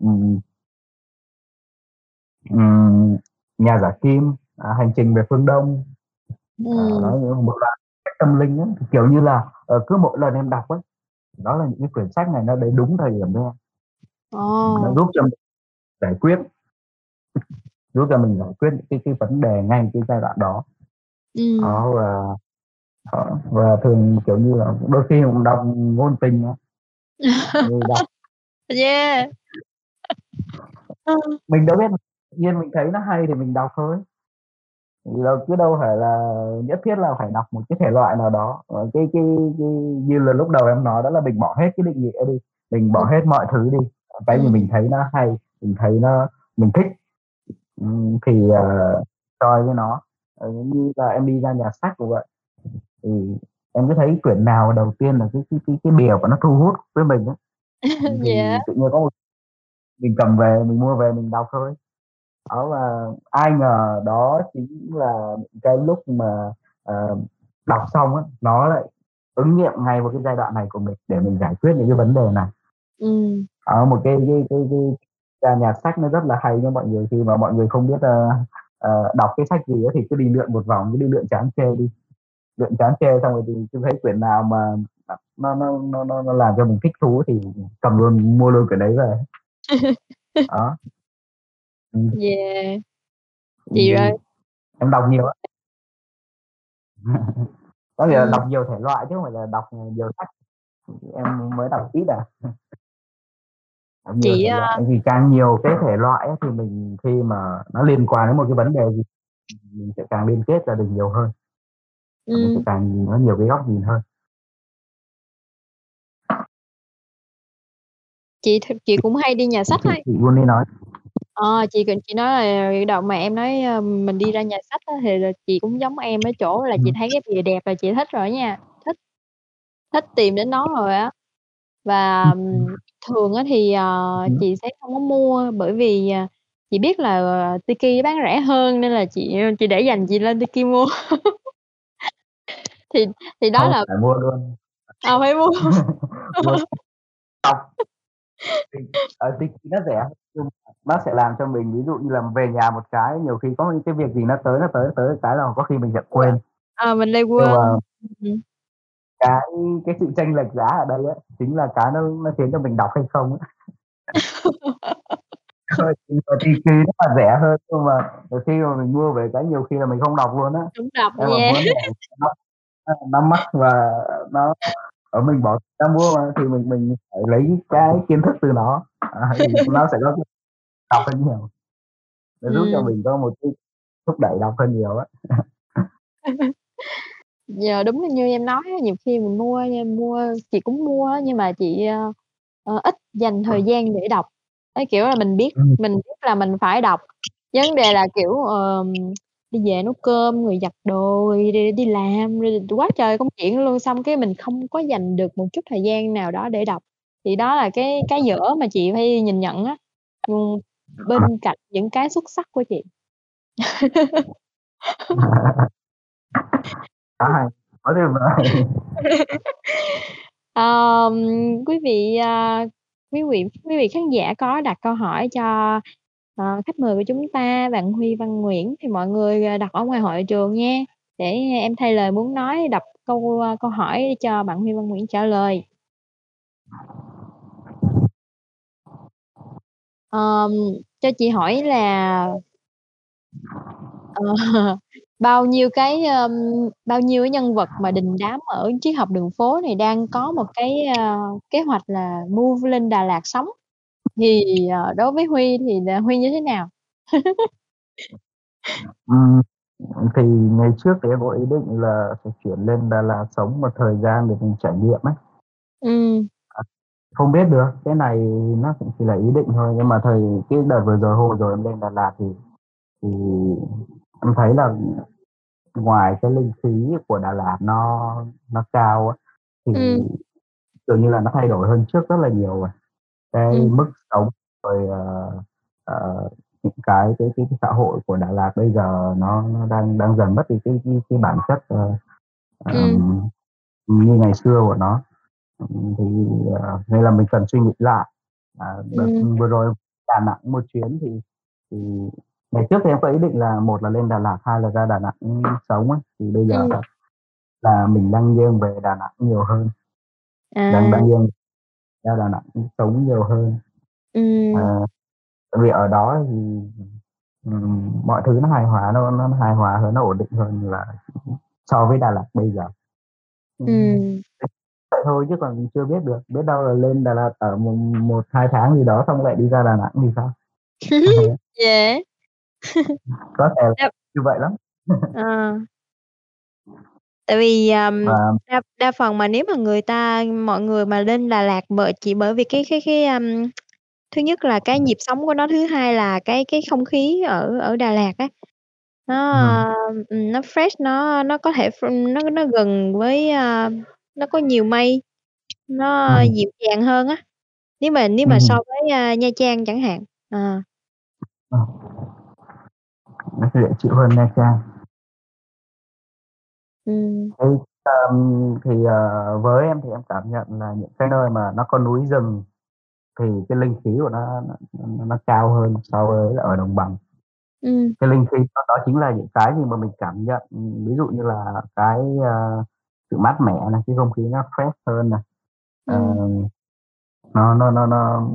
ừm ừm, Nhà giả kim, à, Hành trình về phương Đông. Ừm. như một sách tâm linh thì, kiểu như là, ờ, cứ mỗi lần em đọc ấy, đó là những cái quyển sách này nó đến đúng thời điểm với em. Nó Ồ! giúp cho mình giải quyết giúp cho mình giải quyết những cái cái vấn đề ngay cái giai đoạn đó. Ừm. Đó, và đó, và thường, kiểu như là, đôi khi cũng đọc ngôn tình. Thì đọc Yeah! Mình đâu biết, nhiên mình thấy nó hay thì mình đọc thôi. Đâu chứ đâu phải là nhất thiết là phải đọc một cái thể loại nào đó. Ờ, cái cái cái như là lúc đầu em nói đó là mình bỏ hết cái định nghĩa đi, mình bỏ Ừm. hết mọi thứ đi, cái gì Ừm. mình thấy nó hay, mình thấy nó mình thích, ừm, thì, ờ, join với nó. Ờ, giống như là em đi ra nhà sách cũng vậy, thì em cứ thấy quyển nào đầu tiên là cái cái cái cái bìa của nó thu hút với mình á, ừm, thì tự nhiên có một mình cầm về, mình mua về mình đọc thôi. Đó, và ai ngờ đó chính là cái lúc mà, ờ, đọc xong á, nó lại ứng nghiệm ngay vào cái giai đoạn này của mình để mình giải quyết những cái vấn đề này. Ừm. Đó, một cái cái cái cái ra nhà sách nó rất là hay nha mọi người, khi mà mọi người không biết, ơ, ờ, đọc cái sách gì thì cứ đi lượn một vòng, cứ đi lượn chán chê đi. Lượn chán chê xong rồi thì cứ thấy quyển nào mà nó nó nó nó nó làm cho mình thích thú thì cầm luôn, mua luôn quyển đấy về. Đó. Ừm. Yeah. Thì Chị ơi em đọc nhiều á. Có nghĩa là Ừm. đọc nhiều thể loại chứ không phải là đọc, nhiều sách, em mới đọc ít à. Nhiều Chị, thể vì càng nhiều cái thể loại thì mình khi mà nó liên quan đến một cái vấn đề gì, mình sẽ càng liên kết ra được nhiều hơn. Và mình sẽ Ừm. càng nó nhiều cái góc nhìn hơn. Chị chị cũng hay đi nhà sách Chị ấy. chị luôn đi nói. Ờ, chị chị nói là đoạn mà em nói, ơ, mình đi ra nhà sách á thì là chị cũng giống em ở chỗ là chị Ừm. thấy cái bìa đẹp là chị thích rồi nha, thích thích tìm đến nó rồi á. Và, ừm, thường á thì, ờ, Ừm. chị sẽ không có mua bởi vì, à, chị biết là, ờ, Tiki bán rẻ hơn nên là chị, ơ, chị để dành chị lên Tiki mua. Thì thì đó Không, là phải mua luôn. À, phải mua. Mua. Thì, ờ, Tiki nó rẻ nhưng mà nó sẽ làm cho mình ví dụ như là về nhà một cái, nhiều khi có những cái việc gì nó tới nó tới tới cái là có khi mình sẽ quên. Ờ, mình lại Nhưng quên. mà Ừm. Cái cái sự chênh lệch giá ở đây á, chính là cái nó nó khiến cho mình đọc hay không á. Thôi, nhưng mà Tiki nó là rẻ hơn, nhưng mà khi mà mình mua về cái nhiều khi là mình không đọc luôn á. Hổng đọc, Em yeah. muốn để nó nó mắc và nó ở mình bỏ ra mua mà thì mình mình phải lấy cái kiến thức từ nó, à, thì nó sẽ có đọc hơn nhiều. Nó giúp cho Ừm. mình có một cái thúc đẩy đọc hơn nhiều á. Giờ đúng là như em nói á, nhiều khi mình mua nha mua chị cũng mua á, nhưng mà chị, ơ, ờ, ít dành thời gian để đọc. Cái kiểu là mình biết Ừm. mình biết là mình phải đọc, vấn đề là, kiểu, ờm, đi về nấu cơm rồi giặt đồ rồi đi đi làm rồi quá trời công chuyện luôn, xong cái mình không có dành được một chút thời gian nào đó để đọc. Thì đó là cái cái dở mà chị phải nhìn nhận á, ừm, bên cạnh những cái xuất sắc của chị. Khá hay, quá tuyệt vời. Quý vị, à, quý vị quý vị khán giả có đặt câu hỏi cho, uh, khách mời của chúng ta, bạn Huy Văn Nguyễn thì mọi người, à, đặt ở ngoài hội trường nha, để em thay lời muốn nói đọc câu, à, câu hỏi cho bạn Huy Văn Nguyễn trả lời. um, cho chị hỏi là uh, bao nhiêu cái, ơm, bao nhiêu cái nhân vật mà đình đám ở Triết học đường phố này đang có một cái, ơ, kế hoạch là move lên Đà Lạt sống, thì, ờ, đối với Huy thì là Huy như thế nào? Ừm, thì ngày trước thì em có ý định là sẽ chuyển lên Đà Lạt sống một thời gian để mình trải nghiệm ấy. Ừm. À, không biết được, cái này nó cũng chỉ là ý định thôi, nhưng mà thời cái đợt vừa rồi vừa rồi em lên Đà Lạt thì thì em thấy là ngoài cái linh khí của Đà Lạt nó nó cao á, thì dường như là nó thay đổi hơn trước rất là nhiều rồi. Cái Ừm. mức sống rồi, ờ, ờ, những cái cái cái cái xã hội của Đà Lạt bây giờ nó nó đang đang dần mất đi cái cái cái bản chất, Ừm. ờm, như ngày xưa của nó. Thì, ờ, nên là mình cần suy nghĩ lại. À, đợt Ừm. vừa rồi Đà Nẵng một chuyến thì thì ngày trước thì em có ý định là một là lên Đà Lạt, hai là ra Đà Nẵng sống ấy, thì bây giờ Ừm. là mình đang nghiêng về Đà Nẵng nhiều hơn. Đang À. đang nghiêng ra Đà Nẵng sống nhiều hơn. Ừm. À, vì ở đó thì, ừm, mọi thứ nó hài hòa, nó nó hài hòa hơn, nó ổn định hơn là so với Đà Lạt bây giờ. Ừm, Ừm. vậy thôi chứ còn chưa biết được, biết đâu là lên Đà Lạt ở một một 2 tháng gì đó xong lại đi ra Đà Nẵng thì sao? Yeah. Có thể như vậy lắm. Ờ. Tại vì, ờm, Và đa đa phần mà nếu mà người ta mọi người mà lên Đà Lạt bởi chỉ bởi vì cái cái cái, ưm, thứ nhất là cái nhịp sống của nó, thứ hai là cái cái không khí ở ở Đà Lạt á, nó, Ừm. ừm, nó fresh, nó nó có thể nó nó gần với, a nó có nhiều mây, nó Ừm. dịu dàng hơn á, nếu mà nếu mà so Ừm. với, a, Nha Trang chẳng hạn. Ờ. Nó sẽ dễ chịu hơn Nha Trang. Ừm. Thì, ờm, thì, ờ, với em thì em cảm nhận là những cái nơi mà nó có núi rừng thì cái linh khí của nó nó nó cao hơn so với ở đồng bằng. Ừm. Cái linh khí đó đó chính là những cái gì mà mình cảm nhận, ví dụ như là cái, a, sự mát mẻ này, cái không khí nó fresh hơn này, ờ, Ừm. nó nó nó nó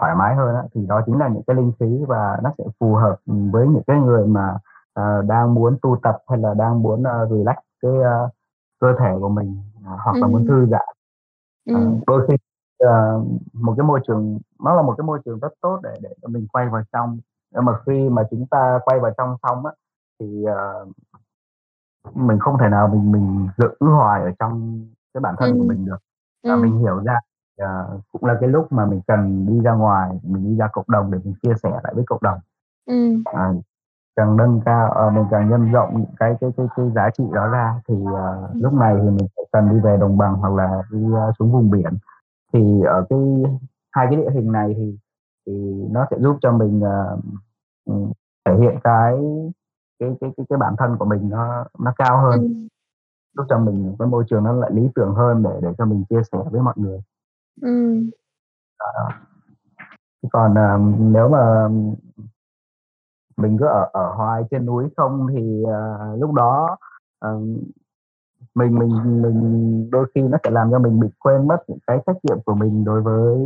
thoải mái hơn á, thì đó chính là những cái linh khí và nó sẽ phù hợp, với những cái người mà, ờ, đang muốn tu tập hay là đang muốn, a, relax cái, a, cơ thể của mình, à, hoặc là muốn Ừm. thư giãn. Ờ, Ừm. đôi khi, ờ, một cái môi trường nó là một cái môi trường rất tốt để để mình quay vào trong, nhưng mà khi mà chúng ta quay vào trong xong á, thì, ờ mình không thể nào mình mình giữ hoài ở trong cái bản thân của Ừm. mình được. Và Ừm. mình hiểu ra, ờ, cũng là cái lúc mà mình cần đi ra ngoài, mình đi ra cộng đồng để mình chia sẻ lại với cộng đồng. Ừm. À, càng nâng cao ờ, mình càng nhân rộng những cái cái cái cái giá trị đó ra thì, Ừm. lúc này thì mình sẽ cần đi về đồng bằng hoặc là đi, a, xuống vùng biển. Thì ở cái hai cái địa hình này thì thì nó sẽ giúp cho mình, ừm, thể hiện cái cái cái cái cái bản thân của mình nó nó cao hơn, Ừm. giúp cho mình cái môi trường nó lại lý tưởng hơn để để cho mình chia sẻ với mọi người. Ừm. Đó. Chứ còn, ờ, nếu mà mình cứ ở ở hoài trên núi không thì, ờ, lúc đó, ờm, mình mình mình đôi khi nó sẽ làm cho mình bị quên mất những cái trách nhiệm của mình đối với,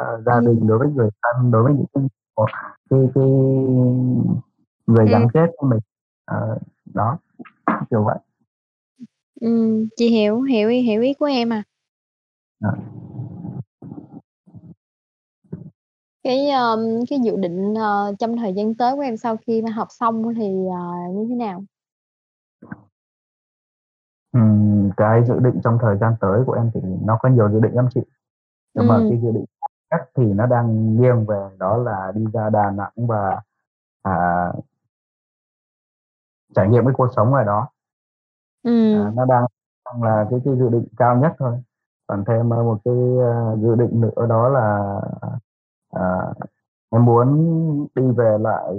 ờ, gia Ừm. đình, đối với người thân, đối với những cái một cái cái người Ừm. gắn kết với mình. Ờ, đó, kiểu vậy. Ừm, chị hiểu, hiểu ý hiểu ý của em à. Ờ. Cái, ờm, cái dự định, ờ, trong thời gian tới của em sau khi mà học xong thì, ờ, như thế nào? Ừm, cái dự định trong thời gian tới của em thì nó có nhiều dự định lắm chị. Nhưng mà cái dự định nhất thì nó đang nghiêng về đó là đi ra Đà Nẵng và, à trải nghiệm cái cuộc sống ngoài đó. À, nó đang đang là cái cái dự định cao nhất thôi. Còn thêm, ơ, một cái, ơ, dự định nữa đó là, à, em muốn đi về lại,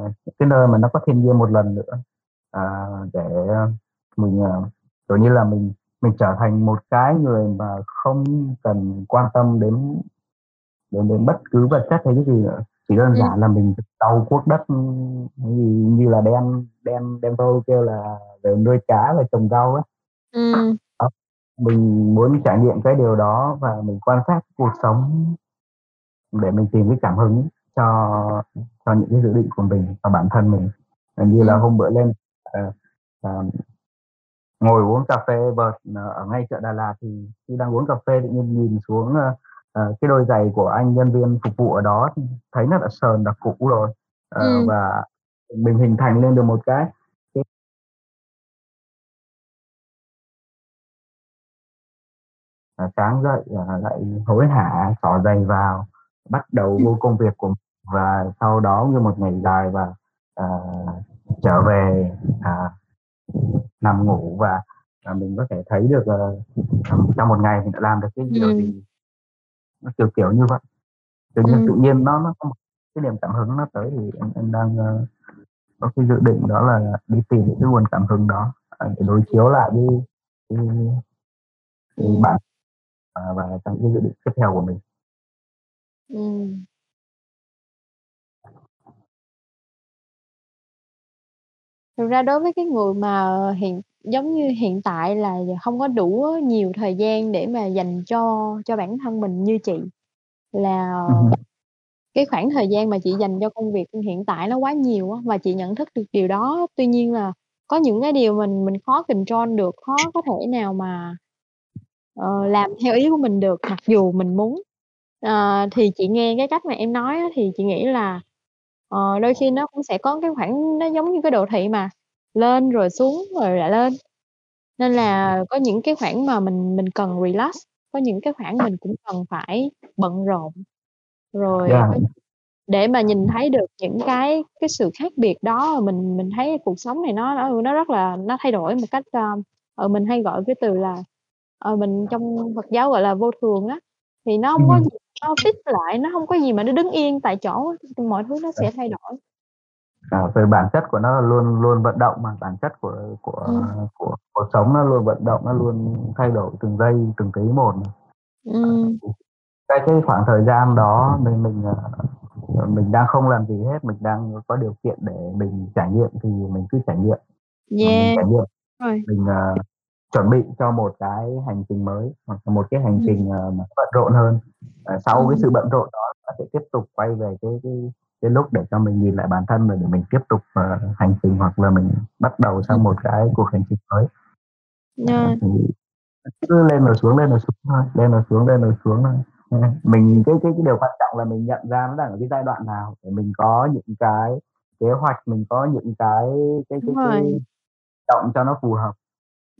à, cái nơi mà nó có thiên nhiên một lần nữa, à, để, mình, ờ, kiểu như là, mình mình trở thành một cái người mà không cần quan tâm đến đến đến bất cứ vật chất hay cái gì nữa. Chỉ đơn Ừm. giản là mình trau cuốc đất, như như là đen đen đen vâu kêu là về nuôi cá và trồng rau á. Đó, mình muốn trải nghiệm cái điều đó và mình quan sát cuộc sống để mình tìm cái cảm hứng cho cho những cái dự định của mình và bản thân mình. Gần như là Ừm. hôm bữa lên, ờ, ờ, ngồi uống cà phê vợt, ờ, ở ngay chợ Đà Lạt thì khi đang uống cà phê tự nhiên nhìn xuống, ờ, cái đôi giày của anh nhân viên phục vụ ở đó thì thấy nó đã sờn, đã cũ rồi. Ờ, Ừm. và mình hình thành lên được một cái sáng dậy, lại hối hả xỏ giày vào, bắt đầu Ừm. vô công việc của và sau đó như một ngày dài và, à, trở về, à, nằm ngủ và, à, mình có thể thấy được, ừm, trong một ngày mình đã làm được cái điều Ừm. gì. Nó kiểu, kiểu như vậy. Tự nhiên tự Ừm. nhiên nó nó có một cái niềm cảm hứng nó tới thì em em đang, ơ, có cái dự định đó là đi tìm những cái nguồn cảm hứng đó, à, để đối chiếu lại với cái Ừm. bản à, và trong cái dự định tiếp theo của mình. Ừm. Thực ra đối với cái người mà hiện giống như hiện tại là hông có đủ nhiều thời gian để mà dành cho cho bản thân mình như chị, là Ừm cái khoảng thời gian mà chị dành cho công việc hiện tại nó quá nhiều á, và chị nhận thức được điều đó. Tuy nhiên là có những cái điều mình mình khó control được, khó có thể nào mà, ờ, làm theo ý của mình được mặc dù mình muốn. Ờ, thì chị nghe cái cách mà em nói á, thì chị nghĩ là, ờ, đôi khi nó cũng sẽ có cái khoảng nó giống như cái đồ thị mà, lên rồi xuống rồi lại lên. Nên là có những cái khoảng mà mình mình cần relax, có những cái khoảng mình cũng cần phải bận rộn. Rồi Yeah. có để mà nhìn thấy được những cái cái sự khác biệt đó, mình mình thấy cuộc sống này nó, ừ, nó rất là nó thay đổi một cách, ơ, ờ, mình hay gọi cái từ là, ờ, mình trong Phật giáo gọi là vô thường á, thì nó hông Ừm có gì nó fix lại, nó hông có gì mà nó đứng yên tại chỗ mọi thứ nó sẽ thay đổi. À, về bản chất của nó là luôn luôn vận động mà, bản chất của của Ừm. của cuộc sống nó luôn vận động, nó luôn thay đổi từng giây, từng tí một mà. À, cái cái khoảng thời gian đó mình mình, ờ, mình đang không làm gì hết, mình đang có điều kiện để mình trải nghiệm thì mình cứ trải nghiệm. Mà mình Yeah. trải nghiệm, Rồi. mình, ờ, chuẩn bị cho một cái hành trình mới, hoặc là một cái hành Ừm. trình, ờ, mà bận rộn hơn. Ờ, sau cái Ừm. sự bận rộn đó nó sẽ tiếp tục quay về cái cái cái lúc để cho mình nhìn lại bản thân rồi để mình tiếp tục, ờ, hành trình hoặc là mình bắt đầu sang một cái cuộc hành trình mới. Yeah. thì cứ lên rồi xuống, lên rồi xuống thôi, lên rồi xuống, lên rồi xuống thôi. Mình cái cái cái điều quan trọng là mình nhận ra nó đang ở cái giai đoạn nào để mình có những cái kế hoạch, mình có những cái cái cái cái rồi. động cho nó phù hợp.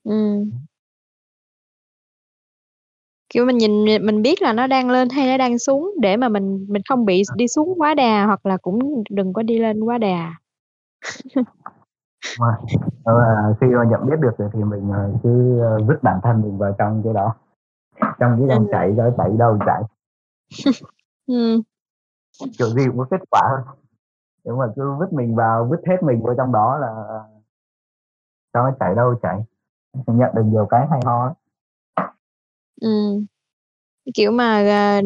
Ừm. Kiểu, mình nhìn nh mình biết là nó đang lên hay nó đang xuống để mà mình mình không bị s Ờ. đi xuống quá đà hoặc là cũng đừng có đi lên quá đà. Rồi. Đó là khi mà nhận biết được rồi thì mình, ờ, cứ, ơ, vứt bản thân mình vào trong cái đó, trong cái dòng Ừm. chảy đó, chảy đâu chảy. Ừm. Kiểu gì cũng có kết quả thôi. Nếu mà cứ vứt mình vào, vứt hết mình vô trong đó là, ờ cho nó chảy đâu chảy, mình nhận được nhiều cái hay ho. Cái kiểu mà, ờ,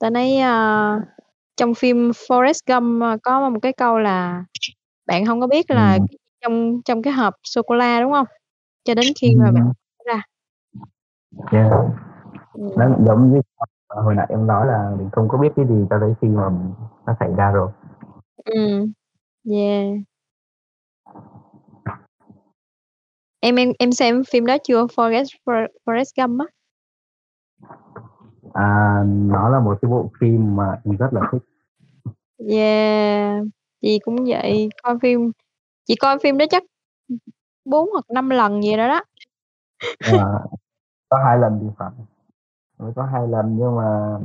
ta nói, a, trong phim Forrest Gump, ơ, có một cái câu là "Bạn hông có biết là gì trong trong cái hộp sô cô la, đúng hông? Cho đến khi mà bạn Ừm. mở ra." Yeah. Nó Ừm. cũng giống như, hồi nãy em nói là mình không có biết cái gì cho tới khi mà nó xảy ra rồi. Ừm. Yeah. Em em em xem phim đó chưa? Forrest For Forrest Gump á. À, nó là một cái bộ phim mà mình rất là thích. Yeah, chị cũng vậy, coi phim chị coi phim đó chắc, 4 hoặc 5 lần gì đó đó. Ờ, có 2 lần thì phải. Mới có 2 lần nhưng mà,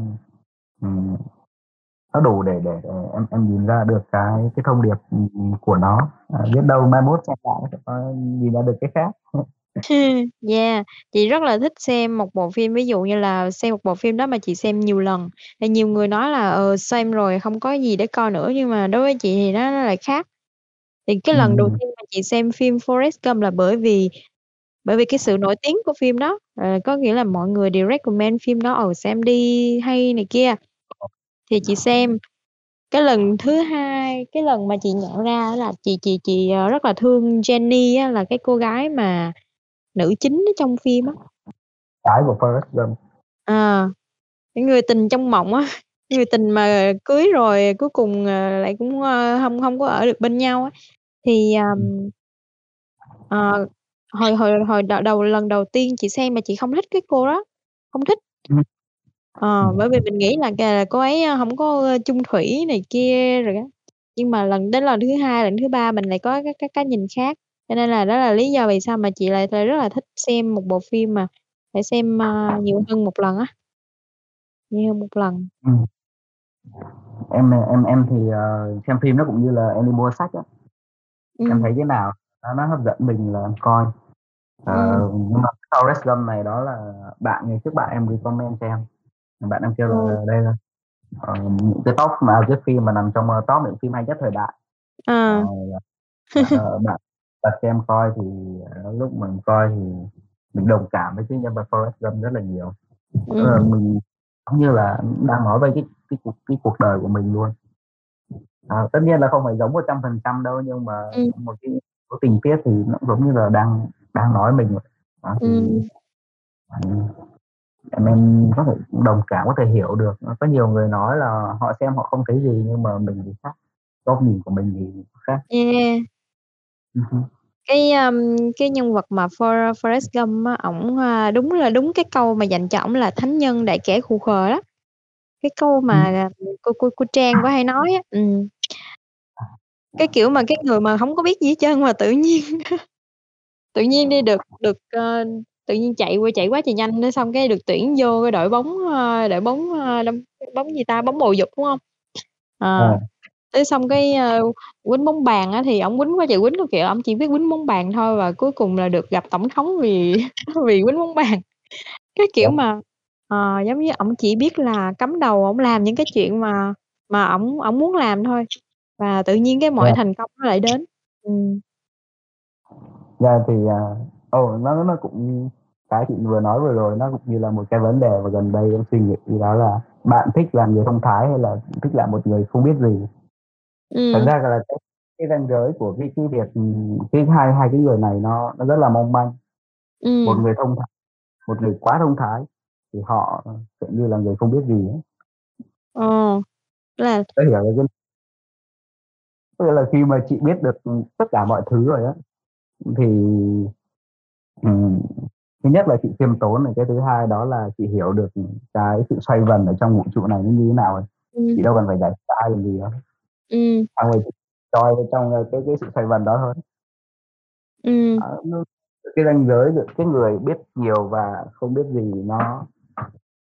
nó đủ để để để em em nhìn ra được cái cái thông điệp, ừm, của nó, à, biết đâu mai mốt xem lại sẽ có nhìn ra được cái khác. Yeah, chị rất là thích xem một bộ phim, ví dụ như là xem một bộ phim đó mà chị xem nhiều lần, thì nhiều người nói là, ờ, xem rồi không có gì để coi nữa, nhưng mà đối với chị thì nó nó lại khác. Thì cái lần đầu tiên mà chị xem phim Forrest Gump là bởi vì bởi vì cái sự nổi tiếng của phim đó, ờ, có nghĩa là mọi người đều recommend phim đó, ừ, xem đi, hay này kia. Thì chị xem. Cái lần thứ hai, cái lần mà chị nhận ra là chị chị chị, ờ, rất là thương Jenny á, là cái cô gái mà nữ chính ở trong phim á. Gái của Forrest Gump. Ờ, cái người tình trong mộng á, người tình mà cưới rồi cuối cùng, ờ, lại cũng, ơ, hông hông có ở được bên nhau á. Thì, ờm, ờ, hồi hồi hồi đầu đầu lần đầu tiên chị xem mà chị không thích cái cô đó, không thích. Ừm. Ờ, bởi vì Ừm. mình nghĩ là c cô ấy, ơ, hổng có, chung thủy này kia rồi á. Nhưng mà lần đến lần thứ hai, lần thứ ba mình lại có cái cái cái nhìn khác, cho nên là đó là lý do vì sao mà chị lại lại rất là thích xem một bộ phim mà phải xem, ơ, nhiều hơn một lần á. Nhiều hơn một lần. Ừm. Em, em em thì, ờ, xem phim nó cũng như là em đi mua sách á. Em Ừm. thấy cái nào nó nó hấp dẫn mình là em coi. Ừm. Ờ, nhưng mà Forrest Gump này đó là bạn ngày trước bạn em recommend cho em. Bạn em kêu là đây là, ờ, những cái top mà cái phim mà nằm trong, ơ, top những phim hay nhất thời đại. Ờ. Rồi, à, bạn, ờ, bạn bật cho em coi thì, ờ, lúc mình coi thì mình đồng cảm với cái nhân vật Forrest Gump rất là nhiều. Là Ừm. mình giống như là đang nói về cái cái cuộc cái cuộc đời của mình luôn. Ờ, tất nhiên là không phải giống 100% đâu, nhưng mà Ừm. một cái số tình tiết thì nó cũng giống như là đang đang nói mình. Đó, thì, Ừm. Em em có thể đồng cảm, có thể hiểu được. Có nhiều người nói là họ xem họ không thấy gì, nhưng mà mình thì khác, góc nhìn của mình thì khác. Yeah. Ừm hưm. Cái, ơm, cái nhân vật mà For Forrest Gump á, ổng, a, đúng là đúng cái câu mà dành cho ổng là thánh nhân dạy kẻ khù khờ đó. Cái câu mà, à, cô cô cô Trang cổ hay nói á, ừm. Cái kiểu mà cái người mà hổng có biết gì hết trơn mà tự nhiên tự nhiên đi được được, ờ, tự nhiên chạy qua chạy quá trời nhanh cái xong cái được tuyển vô cái đội bóng, ơ, đội bóng, đâm bóng gì ta, bóng bầu dục, đúng hông? Ờ, Ờ. cái xong cái, ơ, quýnh bóng bàn á thì ổng quýnh quá trời quýnh, cái kiểu, ổng chỉ biết quýnh bóng bàn thôi và cuối cùng là được gặp tổng thống vì vì quýnh bóng bàn. Cái kiểu mà, ờ, giống như ổng chỉ biết là cắm đầu ổng làm những cái chuyện mà mà ổng ổng muốn làm thôi, và tự nhiên cái mọi Yeah. thành công nó lại đến. Ừm. Yeah, thì, à, ồ, nó nó cũng cái chị vừa nói vừa rồi nó cũng như là một cái vấn đề mà gần đây em suy nghĩ đó là bạn thích làm người thông thái hay là thích làm một người không biết gì? Thật Ừm. ra là cái cái ranh giới của cái cái việc, ừm, cái hai hai cái người này nó nó rất là mong manh. Một Ừm. người thông thái một người quá thông thái thì họ, kiểu như là, người không biết gì ấy. Ờ, là Có hiểu cái Có nghĩa là khi mà chị biết được, tất cả mọi thứ rồi á, thì, ừm, thứ nhất là chị khiêm tốn này, cái thứ hai đó là chị hiểu được, cái sự xoay vần ở trong vũ trụ này nó như thế nào rồi. Chị Ừm. đâu cần phải giải thích ai làm gì đâu. Ừm. Xong rồi chị vào trong, cái cái sự xoay vần đó thôi. Đó, nó cái ranh giới giữa cái người biết nhiều và không biết gì nó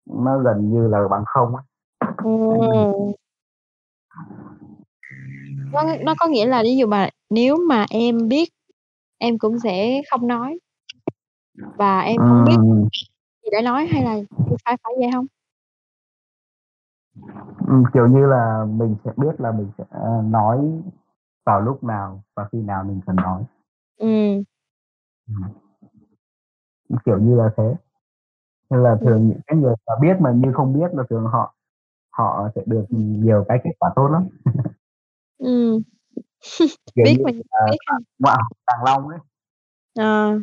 nó gần như là bằng không á. Ồ! Nó nó có nghĩa là ví dụ mà nếu mà em biết, em cũng sẽ không nói. Và em hổng biết Ừm. gì để nói hay là phải phải vậy hông? Ừm, kiểu như là, mình sẽ biết là mình sẽ nói vào lúc nào và khi nào mình cần nói. Ừm. Ừm. Ừm, kiểu như là thế. Nên là Ừm. thường những cái người mà biết mà như không biết là thường họ họ sẽ được, nhiều cái kết quả tốt lắm. Ừm. Kiểu Biết như là không biết ha. bạn ngoạ hổ Tàng Long ấy. Ờ.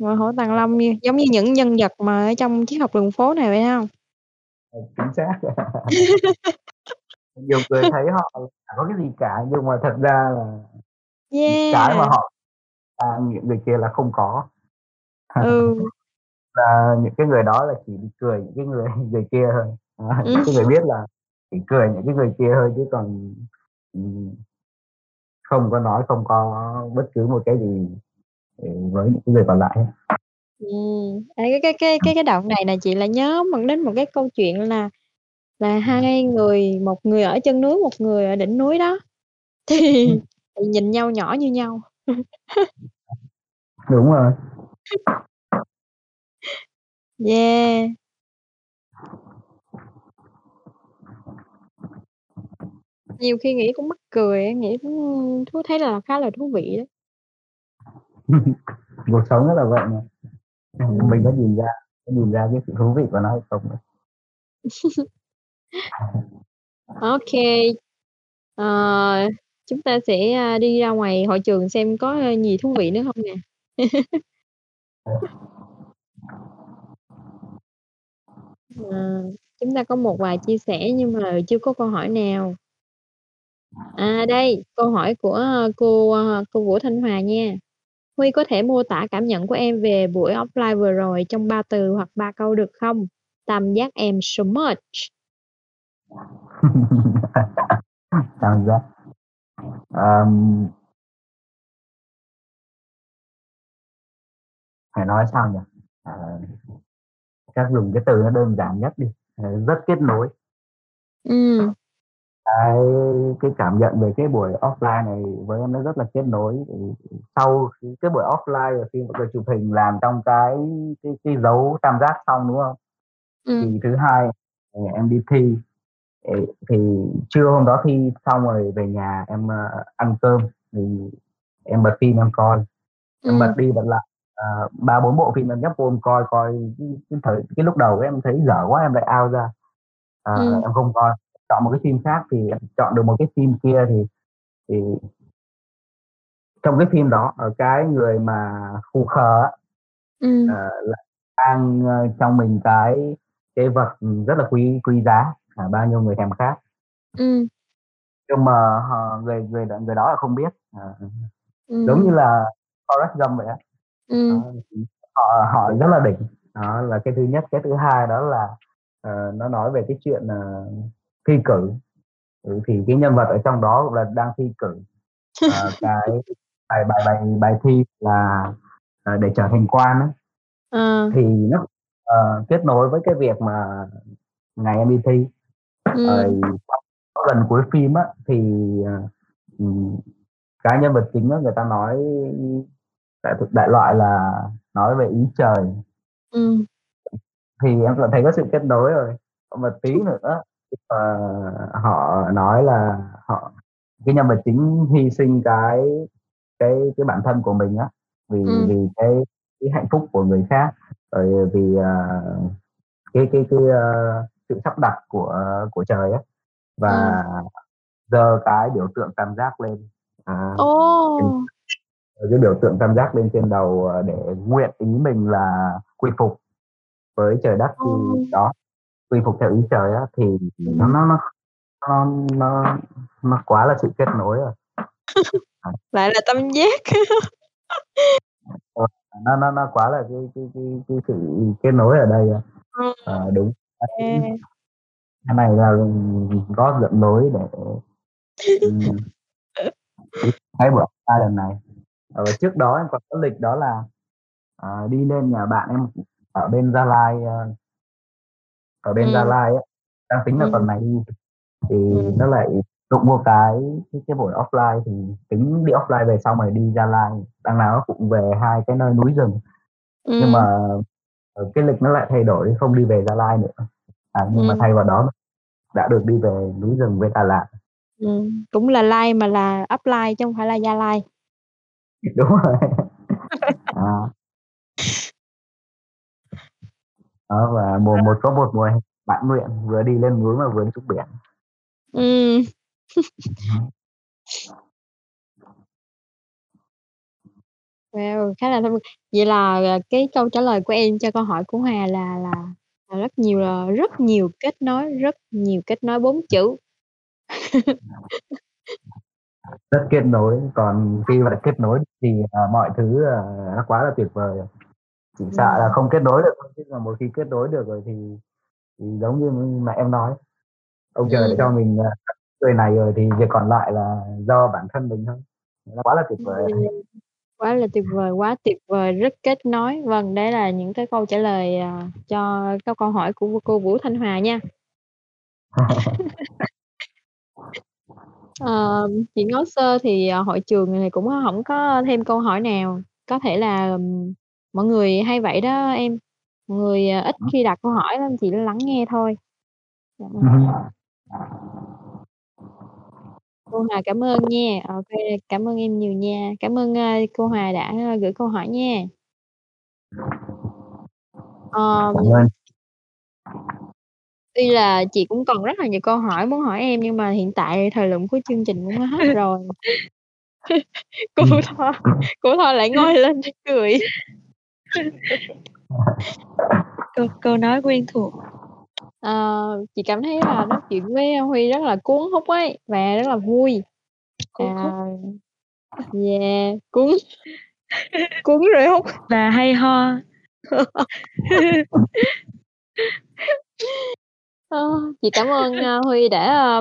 Ngoại hổ Tàng Long như giống như những nhân vật mà ở trong Triết học đường phố này vậy hông? Ừ, chính xác. Nhiều người thấy họ có cái gì cả, nhưng mà thật ra là những cái mà Yeah! họ à, những người kia là không có. Ừ. Và những cái người đó là chỉ cười những cái người người kia thôi. Đó, Ừm. những người biết là chỉ cười những cái người kia thôi chứ còn, ừm, không có nói, không có bất cứ một cái gì, ừ, với những người còn lại à, cái cái cái cái cái đoạn này là chị lại nhớ mình đến một cái câu chuyện là là hai người, một người ở chân núi, một người ở đỉnh núi đó, thì thì nhìn nhau nhỏ như nhau. Đúng rồi. Yeah. Nhiều khi nghĩ cũng mắc cười nghĩ cũng thú thấy là khá là thú vị đó. Cuộc sống rất là vậy mà. Mình có nhìn ra có nhìn ra cái sự thú vị của nó hay không ok à, chúng ta sẽ, à, đi ra ngoài hội trường xem có, gì thú vị nữa không nè. à, chúng ta có một vài chia sẻ nhưng mà chưa có câu hỏi nào. À, đây, câu hỏi của, à, cô, à, cô Vũ Thanh Hòa nha. "Huy có thể mô tả cảm nhận của em về buổi offline vừa rồi trong 3 từ hoặc 3 câu được không? Tam giác em so much." Tam giác. Ờm. Phải nói sao nhỉ? Ờ, chắc dùng cái từ nó đơn giản nhất đi, ờ, rất kết nối. Ừm. Cái cái cảm nhận về cái buổi offline này với em nó rất là kết nối. Sau cái buổi offline là khi mọi người chụp hình làm trong cái cái cái dấu tam giác xong, đúng không? Ừm. Thì thứ hai, ờ, em đi thi, thì trưa hôm đó thi xong rồi về nhà em, ơ, ăn cơm thì em bật phim em coi, em bật Ừm. đi bật lại, ờ, 3, 4 bộ phim em nhấp vô em coi, coi cái cái thời cái lúc đầu em thấy dở quá em lại out ra, ờ, Ừm. em không coi, chọn một cái phim khác thì em chọn được một cái phim kia thì thì trong cái phim đó, ờ, cái người mà khù khờ Ừm. ờ, là đang, ơ, trong mình cái cái vật, rất là quý quý giá, mà bao nhiêu người thèm khát. Ừm. Nhưng mà họ người người người đó là không biết, ờ, giống như là Forrest Gump vậy á. Ừm. Đó, thì họ họ rất là đỉnh, đó là cái thứ nhất. Cái thứ hai đó là, ờ, nó nói về cái chuyện, ờ, thi cử, ừ, thì cái nhân vật ở trong đó cũng là đang thi cử, ờ, cái bài bài bài bài thi là, ờ, để trở thành quan á. Ờ. Thì nó, ờ, kết nối với cái việc mà ngày em đi thi. Ừm. có gần cuối phim á, thì, ờ, ừm, cái nhân vật chính á, người ta nói đại đại loại là nói về ý trời. Ừm. Thì em cảm thấy có sự kết nối rồi. Một tí nữa mà họ nói là họ cái nhân vật chính hy sinh cái cái cái bản thân của mình á, vì Ừm. vì cái cái hạnh phúc của người khác, rồi vì, ờ, cái cái cái, ơ, sự sắp đặt của của trời á, và giơ cái biểu tượng tam giác lên, à, giơ cái biểu tượng tam giác lên trên đầu, ờ, để nguyện ý mình là quy phục với trời đất. Ờ. Thì đó, quy phục theo ý trời á, thì nó Ừm. nó nó nó nó nó quá là sự kết nối rồi. À. Lại là tam giác. Ờ, nó nó nó quá là cái cái cái cái sự kết nối ở đây rồi. Ờ, đúng, cái này là, gót dẫn lối để, cái buổi offline lần này. Ờ, trước đó em còn có lịch đó là, ờ, đi lên nhà bạn em ở bên Gia Lai, ơ ở bên Gia Ừm. Lai á, đang tính là tuần Ừm. này đi, thì Ừm. nó lại đụng vô cái cái buổi offline, thì tính đi offline về xong rồi đi Gia Lai, đằng nào nó cũng về hai cái nơi núi rừng. Nhưng Ừm. mà, ờ, cái lịch nó lại thay đổi không đi về Gia Lai nữa, à, nhưng mà Ừm. thay vào đó đã được đi về núi rừng với Đà Lạt. Ừm, cũng là Lai mà là offline chứ hông phải là Gia Lai. Đúng rồi. À. Đó, và mùa một có một mùa mãn nguyện, vừa đi lên núi mà vừa đi xuống biển. Hứm. Wow, khá là thú vậy là, à, cái câu trả lời của em cho câu hỏi của Hòa là là là rất nhiều là rất nhiều kết nối, rất nhiều kết nối 4 chữ. Rất kết nối, còn khi mà kết nối thì, ờ, mọi thứ, ờ, nó quá là tuyệt vời Chỉ sợ là không kết nối được chứ còn một khi kết nối được rồi thì thì giống như mà em nói, ông trời đã cho mình, à, người này rồi thì việc còn lại là do bản thân mình thôi. Nó quá là tuyệt vời. Quá là tuyệt vời, quá tuyệt vời, rất kết nối. Vâng, đấy là những cái câu trả lời, à, cho các câu hỏi của cô Vũ Thanh Hòa nha. Ờ, chị Ngó Sơ thì, ờ, hội trường này cũng hổng có thêm câu hỏi nào, có thể là, mọi người hay vậy đó em, mọi người, ờ, ít khi đặt câu hỏi lắm, chỉ lắng nghe thôi. Dạ vâng. Cô Hòa cảm ơn nha. Ô kê, cảm ơn em nhiều nha. Cảm ơn, ơ, cô Hòa đã gửi câu hỏi nha. Ơn. Tuy là chị cũng còn rất là nhiều câu hỏi muốn hỏi em nhưng mà hiện tại thời lượng của chương trình cũng hết rồi. Cô Ừm. Thoa cô Thoa lại ngoi lên cười. Câu câu nói quen thuộc. Ờ, chị cảm thấy là nói chuyện với Huy rất là cuốn hút ấy, và rất là vui. Cuốn À, hút. yeah, cuốn cuốn rồi hút. Và hay ho. Ơ, chị cảm ơn, ơ, Huy đã,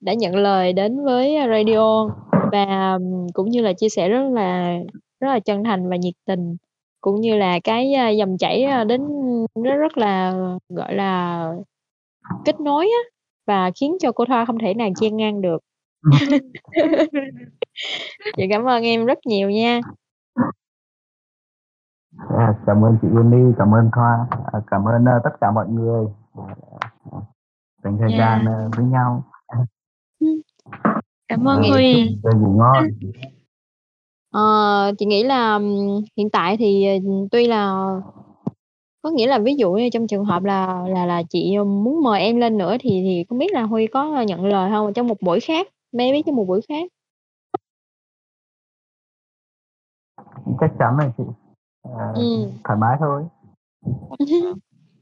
đã nhận lời đến với radio và cũng như là chia sẻ rất là rất là chân thành và nhiệt tình, cũng như là cái, dòng chảy, đến rất rất là, gọi là, kết nối á, và khiến cho cô Thoa không thể nào chen ngang được. Chị cảm ơn em rất nhiều nha. À, cảm ơn chị Uni, cảm ơn Thoa, à, cảm ơn, tất cả mọi người, à, dành thời Yeah. gian, ơ, với nhau. Cảm ơn Huy. ngủ ngon. Ờ, chị nghĩ là, ừm, hiện tại thì, ờ, tuy là có nghĩa là ví dụ như trong trường hợp là là là chị muốn mời em lên nữa thì thì không biết là Huy có nhận lời hông? Trong một buổi khác, maybe trong một buổi khác. Chắc chắn rồi chị. Ờ, Ừm. thoải mái thôi.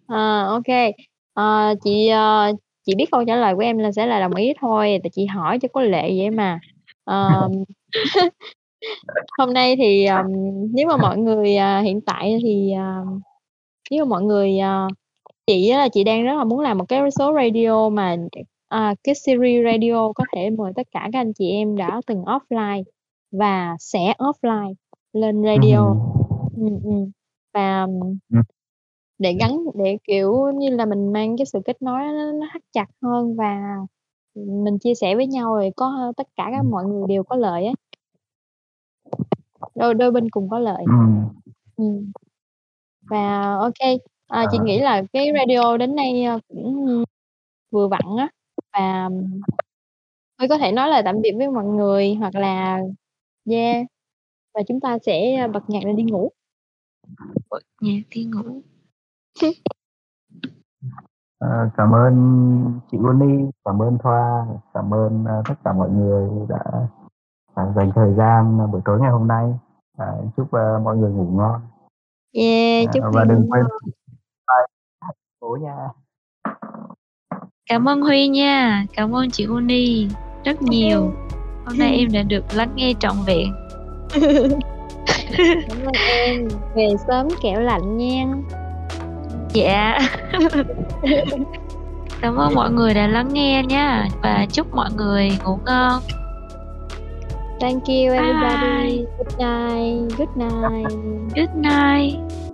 Ờ, ô kê. Ờ, chị, ờ, chị biết câu trả lời của em là sẽ là đồng ý thôi, tại chị hỏi cho có lệ vậy mà. Ờm, hôm nay thì, ờm, nếu mà mọi người, à, hiện tại thì, à, nếu mà mọi người, ờ chị á là chị đang rất là muốn làm một cái số radio mà, à, cái series radio có thể mời tất cả các anh chị em đã từng offline và sẽ offline lên radio. Ừm. Ừm, ừm. Và Ừm. để gắn để, kiểu, như là, mình mang cái sự kết nối nó nó thắt chặt hơn và, ừm, mình chia sẻ với nhau rồi có tất cả các mọi người đều có lợi á. Đôi đôi bên cùng có lợi. Ừm. Ừm. Và kê, à, chị Ờ. nghĩ là cái radio đến nay, ơ, cũng vừa vặn á, và Huy có thể nói lời tạm biệt với mọi người hoặc là yeah, và chúng ta sẽ bật nhạc rồi đi ngủ. Bật nhạc đi ngủ. Ờ, cảm ơn chị Uni, cảm ơn Thoa, cảm ơn, ơ, tất cả mọi người đã, à, dành thời gian buổi tối ngày hôm nay. À, chúc, ơ, mọi người ngủ ngon. Yeah, À, chúc và đừng ngủ quên phố nha. Cảm ơn Huy nha, cảm ơn chị Uni rất nhiều. Hôm nay em đã được lắng nghe trọn vẹn. Cảm ơn em, về sớm kẻo lạnh nha. Dạ. Cảm ơn mọi người đã lắng nghe nha và chúc mọi người ngủ ngon. Thank you everybody. Bye. Good night. Good night. Good night.